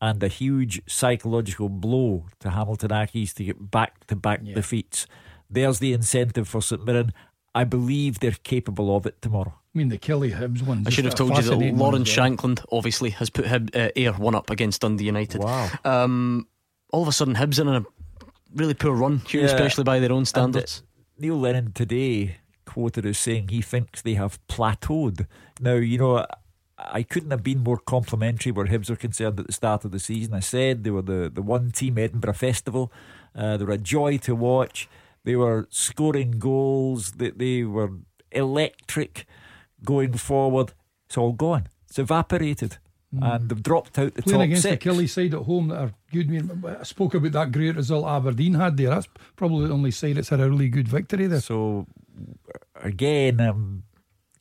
and a huge psychological blow to Hamilton Accies to get back to back defeats. There's the incentive for St Mirren. I believe they're capable of it tomorrow. I mean, the Killie Hibs one. I should have told you that Lawrence Shankland obviously has put Hib, uh, Ayr one up against Dundee United. Wow. Um, all of a sudden, Hibs are in a really poor run, Hugh, Yeah. especially by their own And, uh, standards. Neil Lennon today quoted as saying he thinks they have plateaued. Now, you know, I couldn't have been more complimentary where Hibs are concerned at the start of the season. I said they were the, the one team Edinburgh Festival. Uh, they were a joy to watch. They were scoring goals. They, they were electric going forward. It's all gone. It's evaporated. And they've dropped out the Playing top against six. the Killie side at home that are good. I, I spoke about that great result Aberdeen had there. That's probably the only side that's had a really good victory there. So again, I'm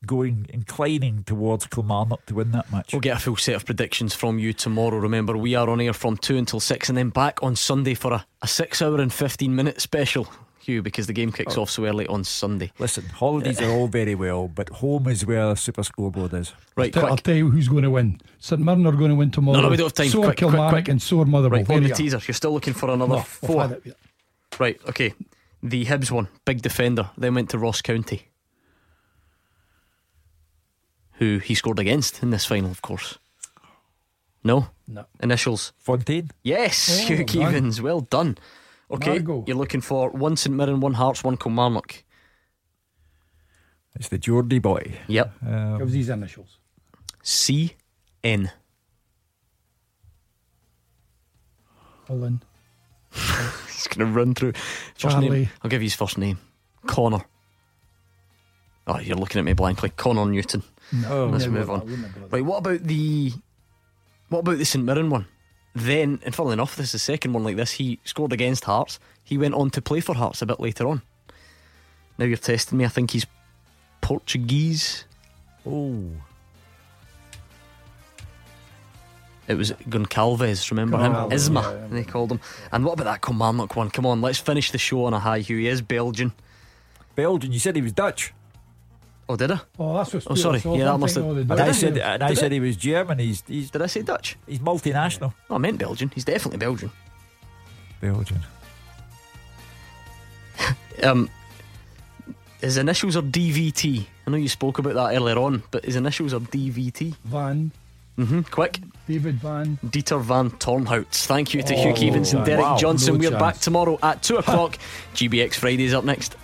going inclining towards Kilmarnock to win that match. We'll get a full set of predictions from you tomorrow. Remember, we are on air from 2 until 6 and then back on Sunday for a, a 6 hour and 15 minute special, Hugh, because the game kicks oh. off so early on Sunday. Listen, holidays are all very well, but home is where the Super Scoreboard is. Right, I'll tell you who's going to win. St Mirren are going to win tomorrow. No, no, we don't have time. So Quick, are quick, Kilmarnock quick. and so are Motherwell. Right, There on the are. teaser. You're still looking for another No, four. it, yeah. Right, okay. The Hibs one, big defender, then went to Ross County. Who he scored against in this final, of course. No? No. Initials. Fontaine? Yes, Oh, Hugh well done. Well done. Okay, Margot. you're looking for one St Mirren, one Hearts, one Kilmarnock. It's the Geordie boy. Yep. Um, Give us these initials. C N. Holland. He's going to run through. First Charlie. name. I'll give you his first name. Conor. Oh, you're looking at me blankly. Conor Newton. No, Let's move on. wouldn't have bothered. Right, what about the what about the St Mirren one? Then, and funnily enough, this is the second one like this. He scored against Hearts. He went on to play for Hearts a bit later on. Now you're testing me. I think he's Portuguese. Oh. It was Goncalves, remember Goncalves, him? Isma, yeah, yeah. they called him. And what about that Kilmarnock one? Come on, let's finish the show on a high. Hugh, he is Belgian. Belgian, you said he was Dutch. Oh, did I? Oh, that's what Oh, sorry. Yeah, that must have. I said, and I Did said it? he was German. He's he's Did I say Dutch? he's multinational. Oh, I meant Belgian. He's definitely Belgian. Belgian. Um, his initials are DVT. I know you spoke about that earlier on, but his initials are DVT. Van. Mm-hmm. Quick. David Van. Dieter Van Tornhouts. Thank you to Oh, Hugh Keevins and. Derek Wow, Johnstone. no We're back tomorrow at 2 o'clock. GBX Fridays up next.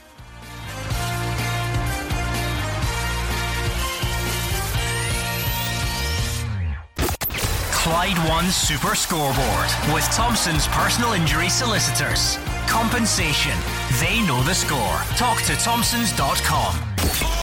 Clyde One Super Scoreboard with Thompson's personal injury solicitors. Compensation. They know the score. Talk to Thompsons.com.